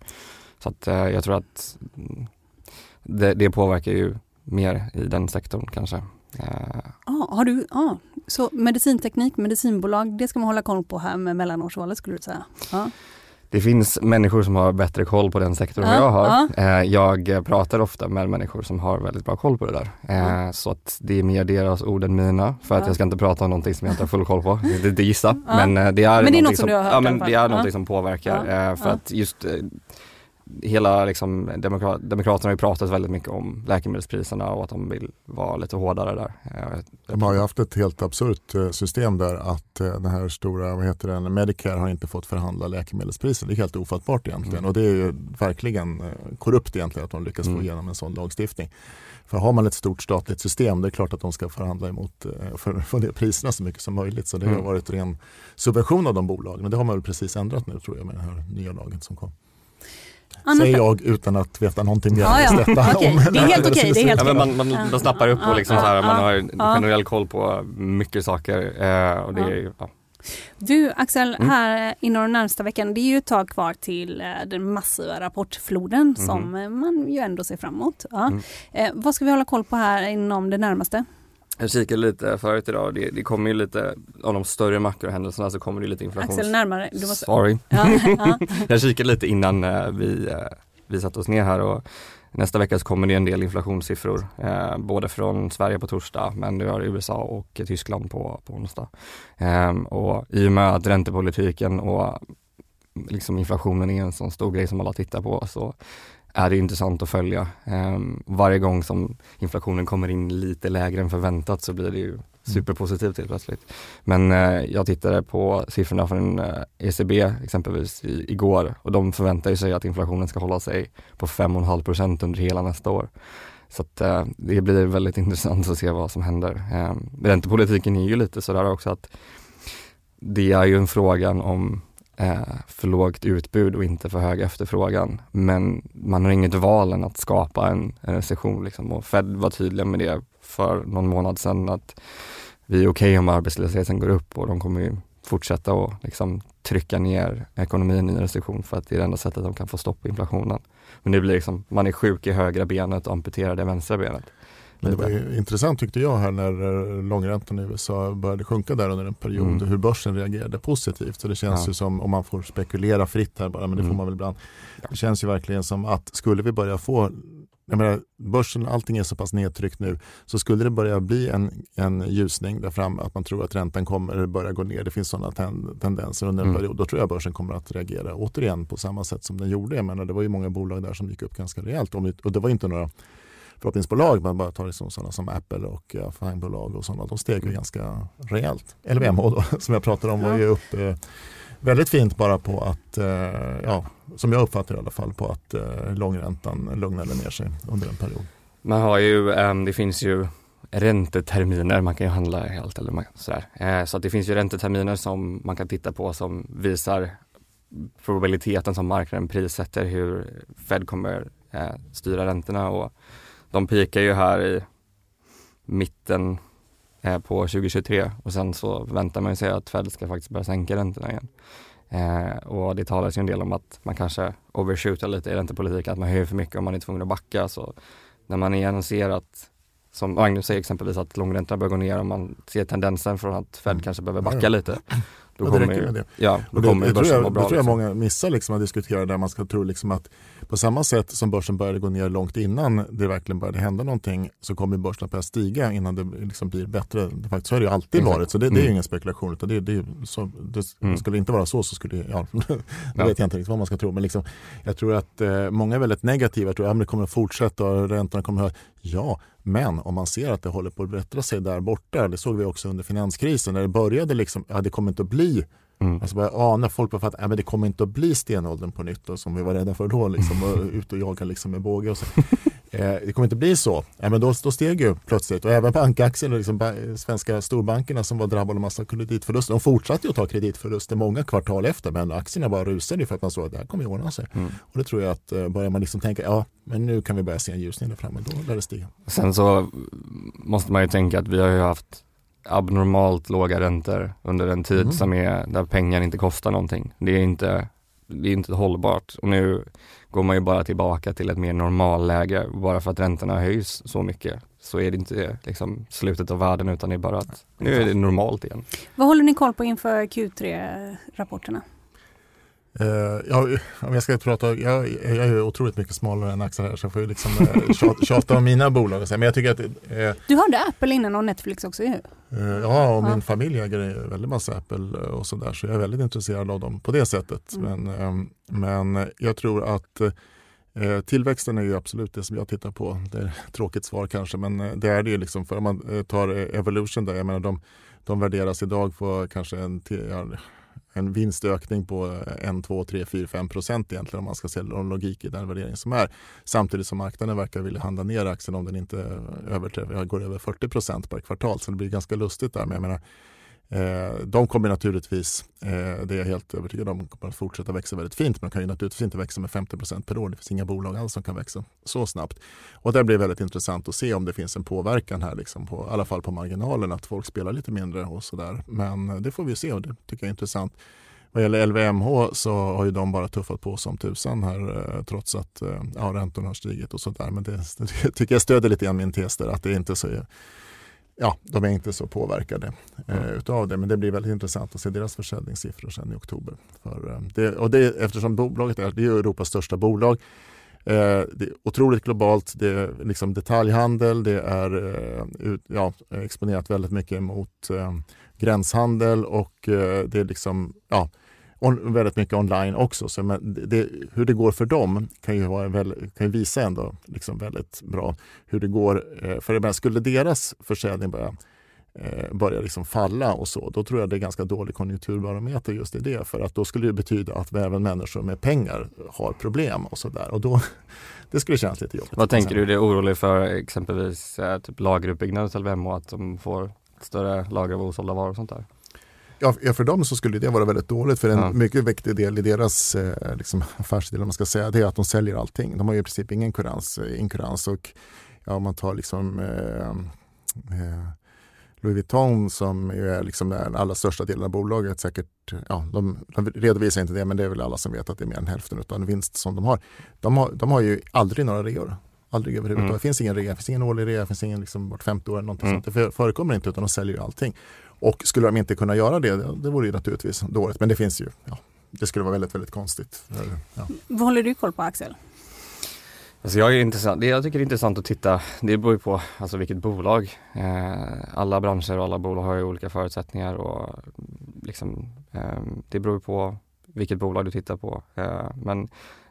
Så att eh, jag tror att mm, det, det påverkar ju mer i den sektorn kanske. Eh, har du, ah, Så medicinteknik, medicinbolag, det ska man hålla koll på här med mellanårsvalet skulle du säga? Ah. Det finns människor som har bättre koll på den sektorn än Ja, jag har. ja. Eh, Jag pratar ofta med människor som har väldigt bra koll på det där. Eh, Så att det är mer deras ord än mina. För att Ja. jag ska inte prata om någonting som jag inte har full koll på. Det, det gissa. Ja. Men eh, det är, Men det är något som hört ja, men det är Ja. någonting som påverkar. Ja. För Ja. att just hela liksom, demokra Demokraterna har ju pratat väldigt mycket om läkemedelspriserna och att de vill vara lite hårdare där. Eh, de har ju haft ett helt absurt eh, system där att den här stora, vad heter den, Medicare har inte fått förhandla läkemedelspriser. Det är helt ofattbart egentligen mm. och det är ju verkligen korrupt egentligen att de lyckas mm. få igenom en sån lagstiftning. För har man ett stort statligt system, det är klart att de ska förhandla emot för, för det priserna så mycket som möjligt. Så det har mm. varit ren subvention av de bolagen. Men det har man väl precis ändrat nu tror jag med den här nya lagen som kom. Annars... Säger jag utan att veta någonting mer ja, ja. detta. Okay. det är helt [laughs] okej. Okay. Det är helt ja, man, man, man snappar upp och liksom så här, man har generell koll på mycket saker. Eh, och det är, ja. Du Axel, mm. här inom den närmsta veckan, det är ju ett tag kvar till eh, den massiva rapportfloden mm. som man ju ändå ser framåt. Ja. Mm. Eh, vad ska vi hålla koll på här inom det närmaste? Jag kikade lite förut idag, det, det kommer ju lite, av de större makrohändelserna så kommer det lite inflations... Axel närmare. Du måste... Sorry. Ja, ja. [laughs] jag kikade lite innan eh, vi, eh, vi satte oss ner här och nästa vecka så kommer det en del inflationssiffror. Eh, både från Sverige på torsdag men du har USA och Tyskland på, på onsdag. Eh, och i och med att räntepolitiken och liksom inflationen är en sån stor grej som alla tittar på så är det intressant att följa. Um, varje gång som inflationen kommer in lite lägre än förväntat så blir det ju mm. superpositivt helt plötsligt. Men uh, jag tittade på siffrorna från uh, eh, ECB exempelvis i, igår och de förväntar sig att inflationen ska hålla sig på 5,5 procent under hela nästa år. Så att, uh, det blir väldigt [laughs] intressant att se vad som händer. Um, räntepolitiken är ju lite sådär också att det är ju en frågan om eh, Eh, för lågt utbud och inte för hög efterfrågan. Men man har inget val än att skapa en, en recession. Liksom. Och Fed var tydliga med det för någon månad sedan att vi är okej okay om arbetslösheten går upp och de kommer ju fortsätta att liksom, trycka ner ekonomin i en recession för att det är det enda sättet de kan få stopp på inflationen. Men det blir liksom, man är sjuk i högra benet och amputerar det vänstra benet. Men det var intressant tyckte jag här när eh, långräntan i USA började sjunka där under en period mm. hur börsen reagerade positivt. Så det känns ja. ju som, om man får spekulera fritt här bara, men det mm. får man väl ibland. Det känns ju verkligen som att skulle vi börja få jag menar, börsen, allting är så pass nedtryckt nu, så skulle det börja bli en, en ljusning där fram, att man tror att räntan kommer börja gå ner, det finns sådana ten, tendenser under en mm. period, då tror jag börsen kommer att reagera återigen på samma sätt som den gjorde. Jag menar, det var ju många bolag där som gick upp ganska rejält och det var inte några förhoppningsbolag, man bara tar liksom sådana som Apple och ja, Fangbolag och sådana, de steg ju ganska rejält. LVMH då, [laughs] som jag pratade om, var ju upp eh, väldigt fint bara på att, eh, ja, som jag uppfattar i alla fall, på att eh, långräntan lugnade ner sig under en period. Man har ju, um, det finns ju ränteterminer man kan ju handla helt eller sådär. Eh, så att det finns ju ränteterminer som man kan titta på som visar probabiliteten som marknaden prissätter hur Fed kommer eh, styra räntorna och de pikar ju här i mitten eh, på 2023 och sen så väntar man sig att Fed ska faktiskt börja sänka räntorna igen. Eh, och det talas ju en del om att man kanske overshootar lite i räntepolitiken, att man höjer för mycket om man är tvungen att backa. Så när man igen ser att, som Magnus säger exempelvis, att långräntorna börjar gå ner och man ser tendensen från att Fed mm. kanske behöver backa lite, då ja, det räcker med det. Ja, då det, kommer det, börsen må bra. Det tror jag liksom. många missar liksom att diskutera där man ska tro liksom att på samma sätt som börsen började gå ner långt innan det verkligen började hända någonting så kommer börsen att börja stiga innan det liksom blir bättre. Faktiskt, så har det ju alltid Exakt. varit så det, det är mm. ingen spekulation. Utan det, det, så, det mm. Skulle det inte vara så så skulle ja, [laughs] det ja. vet jag inte riktigt vad man ska tro. Men liksom, jag tror att eh, många är väldigt negativa. Jag tror att det kommer att fortsätta och räntorna kommer att höra. Ja, men om man ser att det håller på att bättra sig där borta, det såg vi också under finanskrisen, när det började liksom, ja det kommer inte att bli Mm. Alltså börja ana, folk fattar att det kommer inte att bli stenåldern på nytt då, som vi var rädda för då, liksom, och ut och jaga liksom, med båge. Och så. eh, det kommer inte bli så. Ja, men då, då steg ju plötsligt och även bankaktien och liksom, svenska storbankerna som var drabbade av massa kreditförluster. De fortsatte ju att ta kreditförluster många kvartal efter men aktierna bara rusade för att man såg att det här kommer att ordna sig. Mm. Och det tror jag att eh, börjar man liksom tänka ja men nu kan vi börja se en ljusning där framme, då lär det stiga. Sen så måste man ju tänka att vi har ju haft abnormalt låga räntor under en tid mm. som är där pengar inte kostar någonting. Det är inte, det är inte hållbart och nu går man ju bara tillbaka till ett mer normalläge. Bara för att räntorna höjs så mycket så är det inte liksom slutet av världen utan det är bara att nu är det normalt igen. Vad håller ni koll på inför Q3-rapporterna? Uh, ja, [laughs] om jag ska prata, jag, jag är otroligt mycket smalare än Axel här så jag får ju liksom uh, tjata, tjata om mina bolag. Men jag tycker att, uh, du hade Apple innan och Netflix också ju. Uh, ja, och ja. min familj äger väldigt massa Apple och sådär så jag är väldigt intresserad av dem på det sättet. Mm. Men, um, men jag tror att Eh, tillväxten är ju absolut det som jag tittar på. Det är ett tråkigt svar kanske men eh, det är det ju liksom. För om man eh, tar Evolution där, jag menar de, de värderas idag på kanske en, en vinstökning på 1, 2, 3, 4, 5 procent egentligen om man ska se någon logik i den värdering som är. Samtidigt som marknaden verkar vilja handla ner aktien om den inte eh, överträffar, går över 40 procent per kvartal. Så det blir ganska lustigt där. Men jag menar, Eh, de kommer naturligtvis, eh, det är jag helt övertygad om, kommer att fortsätta växa väldigt fint. Men de kan ju naturligtvis inte växa med 50% per år. Det finns inga bolag alls som kan växa så snabbt. Och det blir väldigt intressant att se om det finns en påverkan här, liksom på, i alla fall på marginalen, att folk spelar lite mindre och sådär. Men eh, det får vi se och det tycker jag är intressant. Vad gäller LVMH så har ju de bara tuffat på som tusan här eh, trots att eh, ja, räntorna har stigit och sådär. Men det, [laughs] det tycker jag stöder lite grann min tes där, att det inte så ja, de är inte så påverkade eh, utav det. Men det blir väldigt intressant att se deras försäljningssiffror sen i oktober. För, eh, det, och det, eftersom bolaget är, det är Europas största bolag. Eh, det är otroligt globalt. Det är liksom detaljhandel. Det är eh, ut, ja, exponerat väldigt mycket mot eh, gränshandel och eh, det är liksom ja, on, väldigt mycket online också. Så men det, hur det går för dem kan ju, vara väl, kan ju visa ändå liksom väldigt bra hur det går. Eh, för skulle deras försäljning börja eh, börjar liksom falla och så, då tror jag det är ganska dålig konjunkturbarometer just i det. För att då skulle det betyda att även människor med pengar har problem och så där. Och då, [laughs] det skulle kännas lite jobbigt. Vad tänker du, är orolig för exempelvis eh, typ lageruppbyggnad LVM och att de får större lager av osålda varor och sånt där? Ja, för dem så skulle det vara väldigt dåligt för en ja. mycket viktig del i deras eh, liksom, affärsdel, man ska säga, det är att de säljer allting. De har ju i princip ingen kurans, eh, inkurans och ja, om man tar liksom eh, eh, Louis Vuitton som är liksom den allra största delen av bolaget säkert, ja, de, de, redovisar inte det men det är väl alla som vet att det är mer än hälften av den vinst som de har. De har, de har ju aldrig några reor. Aldrig överhuvudtaget. Mm. Det finns ingen rea, det finns ingen årlig rea, det finns ingen liksom vart femte år. Någonting mm. sånt. Det förekommer inte utan de säljer ju allting. Och skulle de inte kunna göra det, det vore ju naturligtvis dåligt. Men det finns ju, ja, det skulle vara väldigt, väldigt konstigt. Ja. Vad håller du koll på Axel? Alltså jag, är intressant, jag tycker det är intressant att titta, det beror ju på alltså vilket bolag. Eh, alla branscher och alla bolag har ju olika förutsättningar och liksom, eh, det beror på vilket bolag du tittar på. Eh, men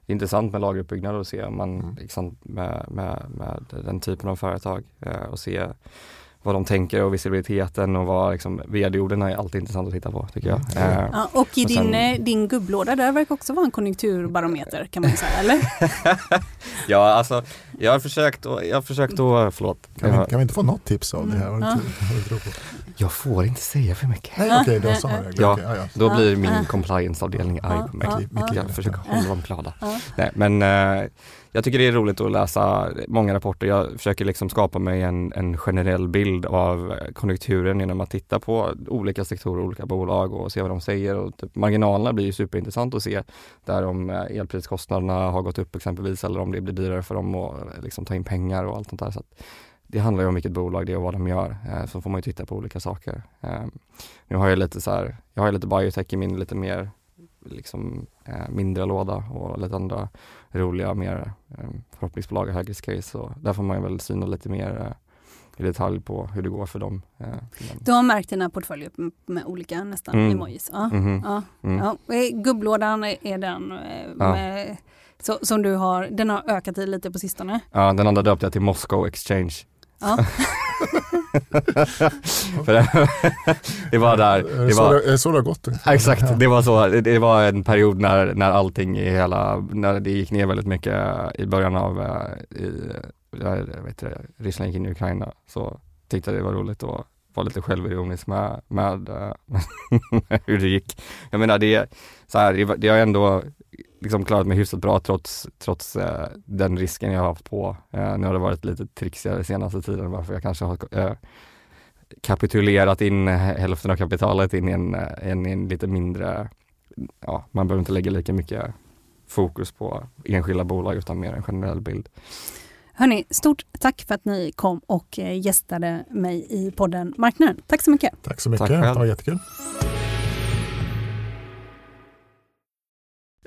det är intressant med lageruppbyggnad och se om man, mm. liksom, med, med, med den typen av företag eh, och se vad de tänker och visibiliteten och vad liksom, vd-orden är alltid intressant att titta på tycker jag. Mm. Eh, ja, och i och din, sen, eh, din gubblåda där verkar också vara en konjunkturbarometer kan man säga, eller? [laughs] ja, alltså jag har försökt och, jag har försökt att, förlåt. Kan vi, kan vi inte få något tips av det här? Mm. Ja. Jag får inte säga för mycket. Nej, okej, okay, då Ja, okay, ja, ja. då blir min compliance-avdelning arg på mig. Jag försöker hålla dem glada. Nej, men eh, jag tycker det är roligt att läsa många rapporter. Jag försöker liksom skapa mig en, en generell bild av konjunkturen genom att titta på olika sektorer, olika bolag och se vad de säger. Och typ marginalerna blir ju superintressant att se där om eh, elpriskostnaderna har gått upp exempelvis eller om det blir dyrare för dem att eh, liksom ta in pengar och allt sånt där. Så det handlar ju om vilket bolag det är och vad de gör. Eh, så får man ju titta på olika saker. Ehm, nu har jag lite så här, jag har lite biotech i min lite mer liksom, mindre låda och lite andra roliga, mer eh, förhoppningsbolag och högre case. Så där får man väl syna lite mer eh, i detalj på hur det går för dem. Eh, du har märkt dina portföljer med olika nästan mm. emojis? Ja. Mm -hmm. ja. Mm. ja. Gubblådan är den med, så, som du har, den har ökat i lite på sistone? Ja, den andra döpte jag till Moscow Exchange. Ja. [laughs] [laughs] [laughs] det var där. Det var, så det har gått? Exakt, det var så. Det var en period när, när allting i hela, när det gick ner väldigt mycket i början av, eh, i, jag vet inte, Ryssland gick in i Ukraina. Så tyckte jag det var roligt att vara lite självironisk med, med, eh, [laughs] med hur det gick. Jag menar det, så här, det, det har ändå liksom klarat mig hyfsat bra trots, trots eh, den risken jag har haft på. Eh, nu har det varit lite trixigare senaste tiden varför jag kanske har eh, kapitulerat in hälften av kapitalet in i en, en, en lite mindre, ja man behöver inte lägga lika mycket fokus på enskilda bolag utan mer en generell bild. Hörni, stort tack för att ni kom och eh, gästade mig i podden Marknaden. Tack så mycket. Tack så mycket, tack det var jättekul.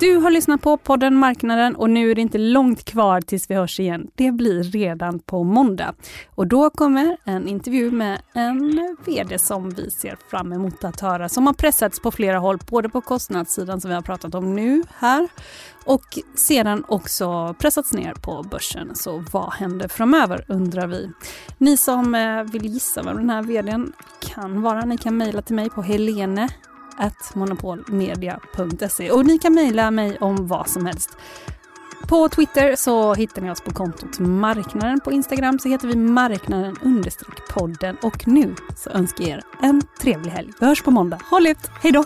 Du har lyssnat på podden Marknaden och nu är det inte långt kvar tills vi hörs igen. Det blir redan på måndag. Och då kommer en intervju med en VD som vi ser fram emot att höra, som har pressats på flera håll, både på kostnadssidan som vi har pratat om nu här och sedan också pressats ner på börsen. Så vad händer framöver undrar vi. Ni som eh, vill gissa vem den här VDn kan vara, ni kan mejla till mig på helene monopolmedia.se och ni kan mejla mig om vad som helst. På Twitter så hittar ni oss på kontot Marknaden. På Instagram så heter vi Marknaden understreck podden och nu så önskar jag er en trevlig helg. Vi hörs på måndag. Håll ut! Hej då!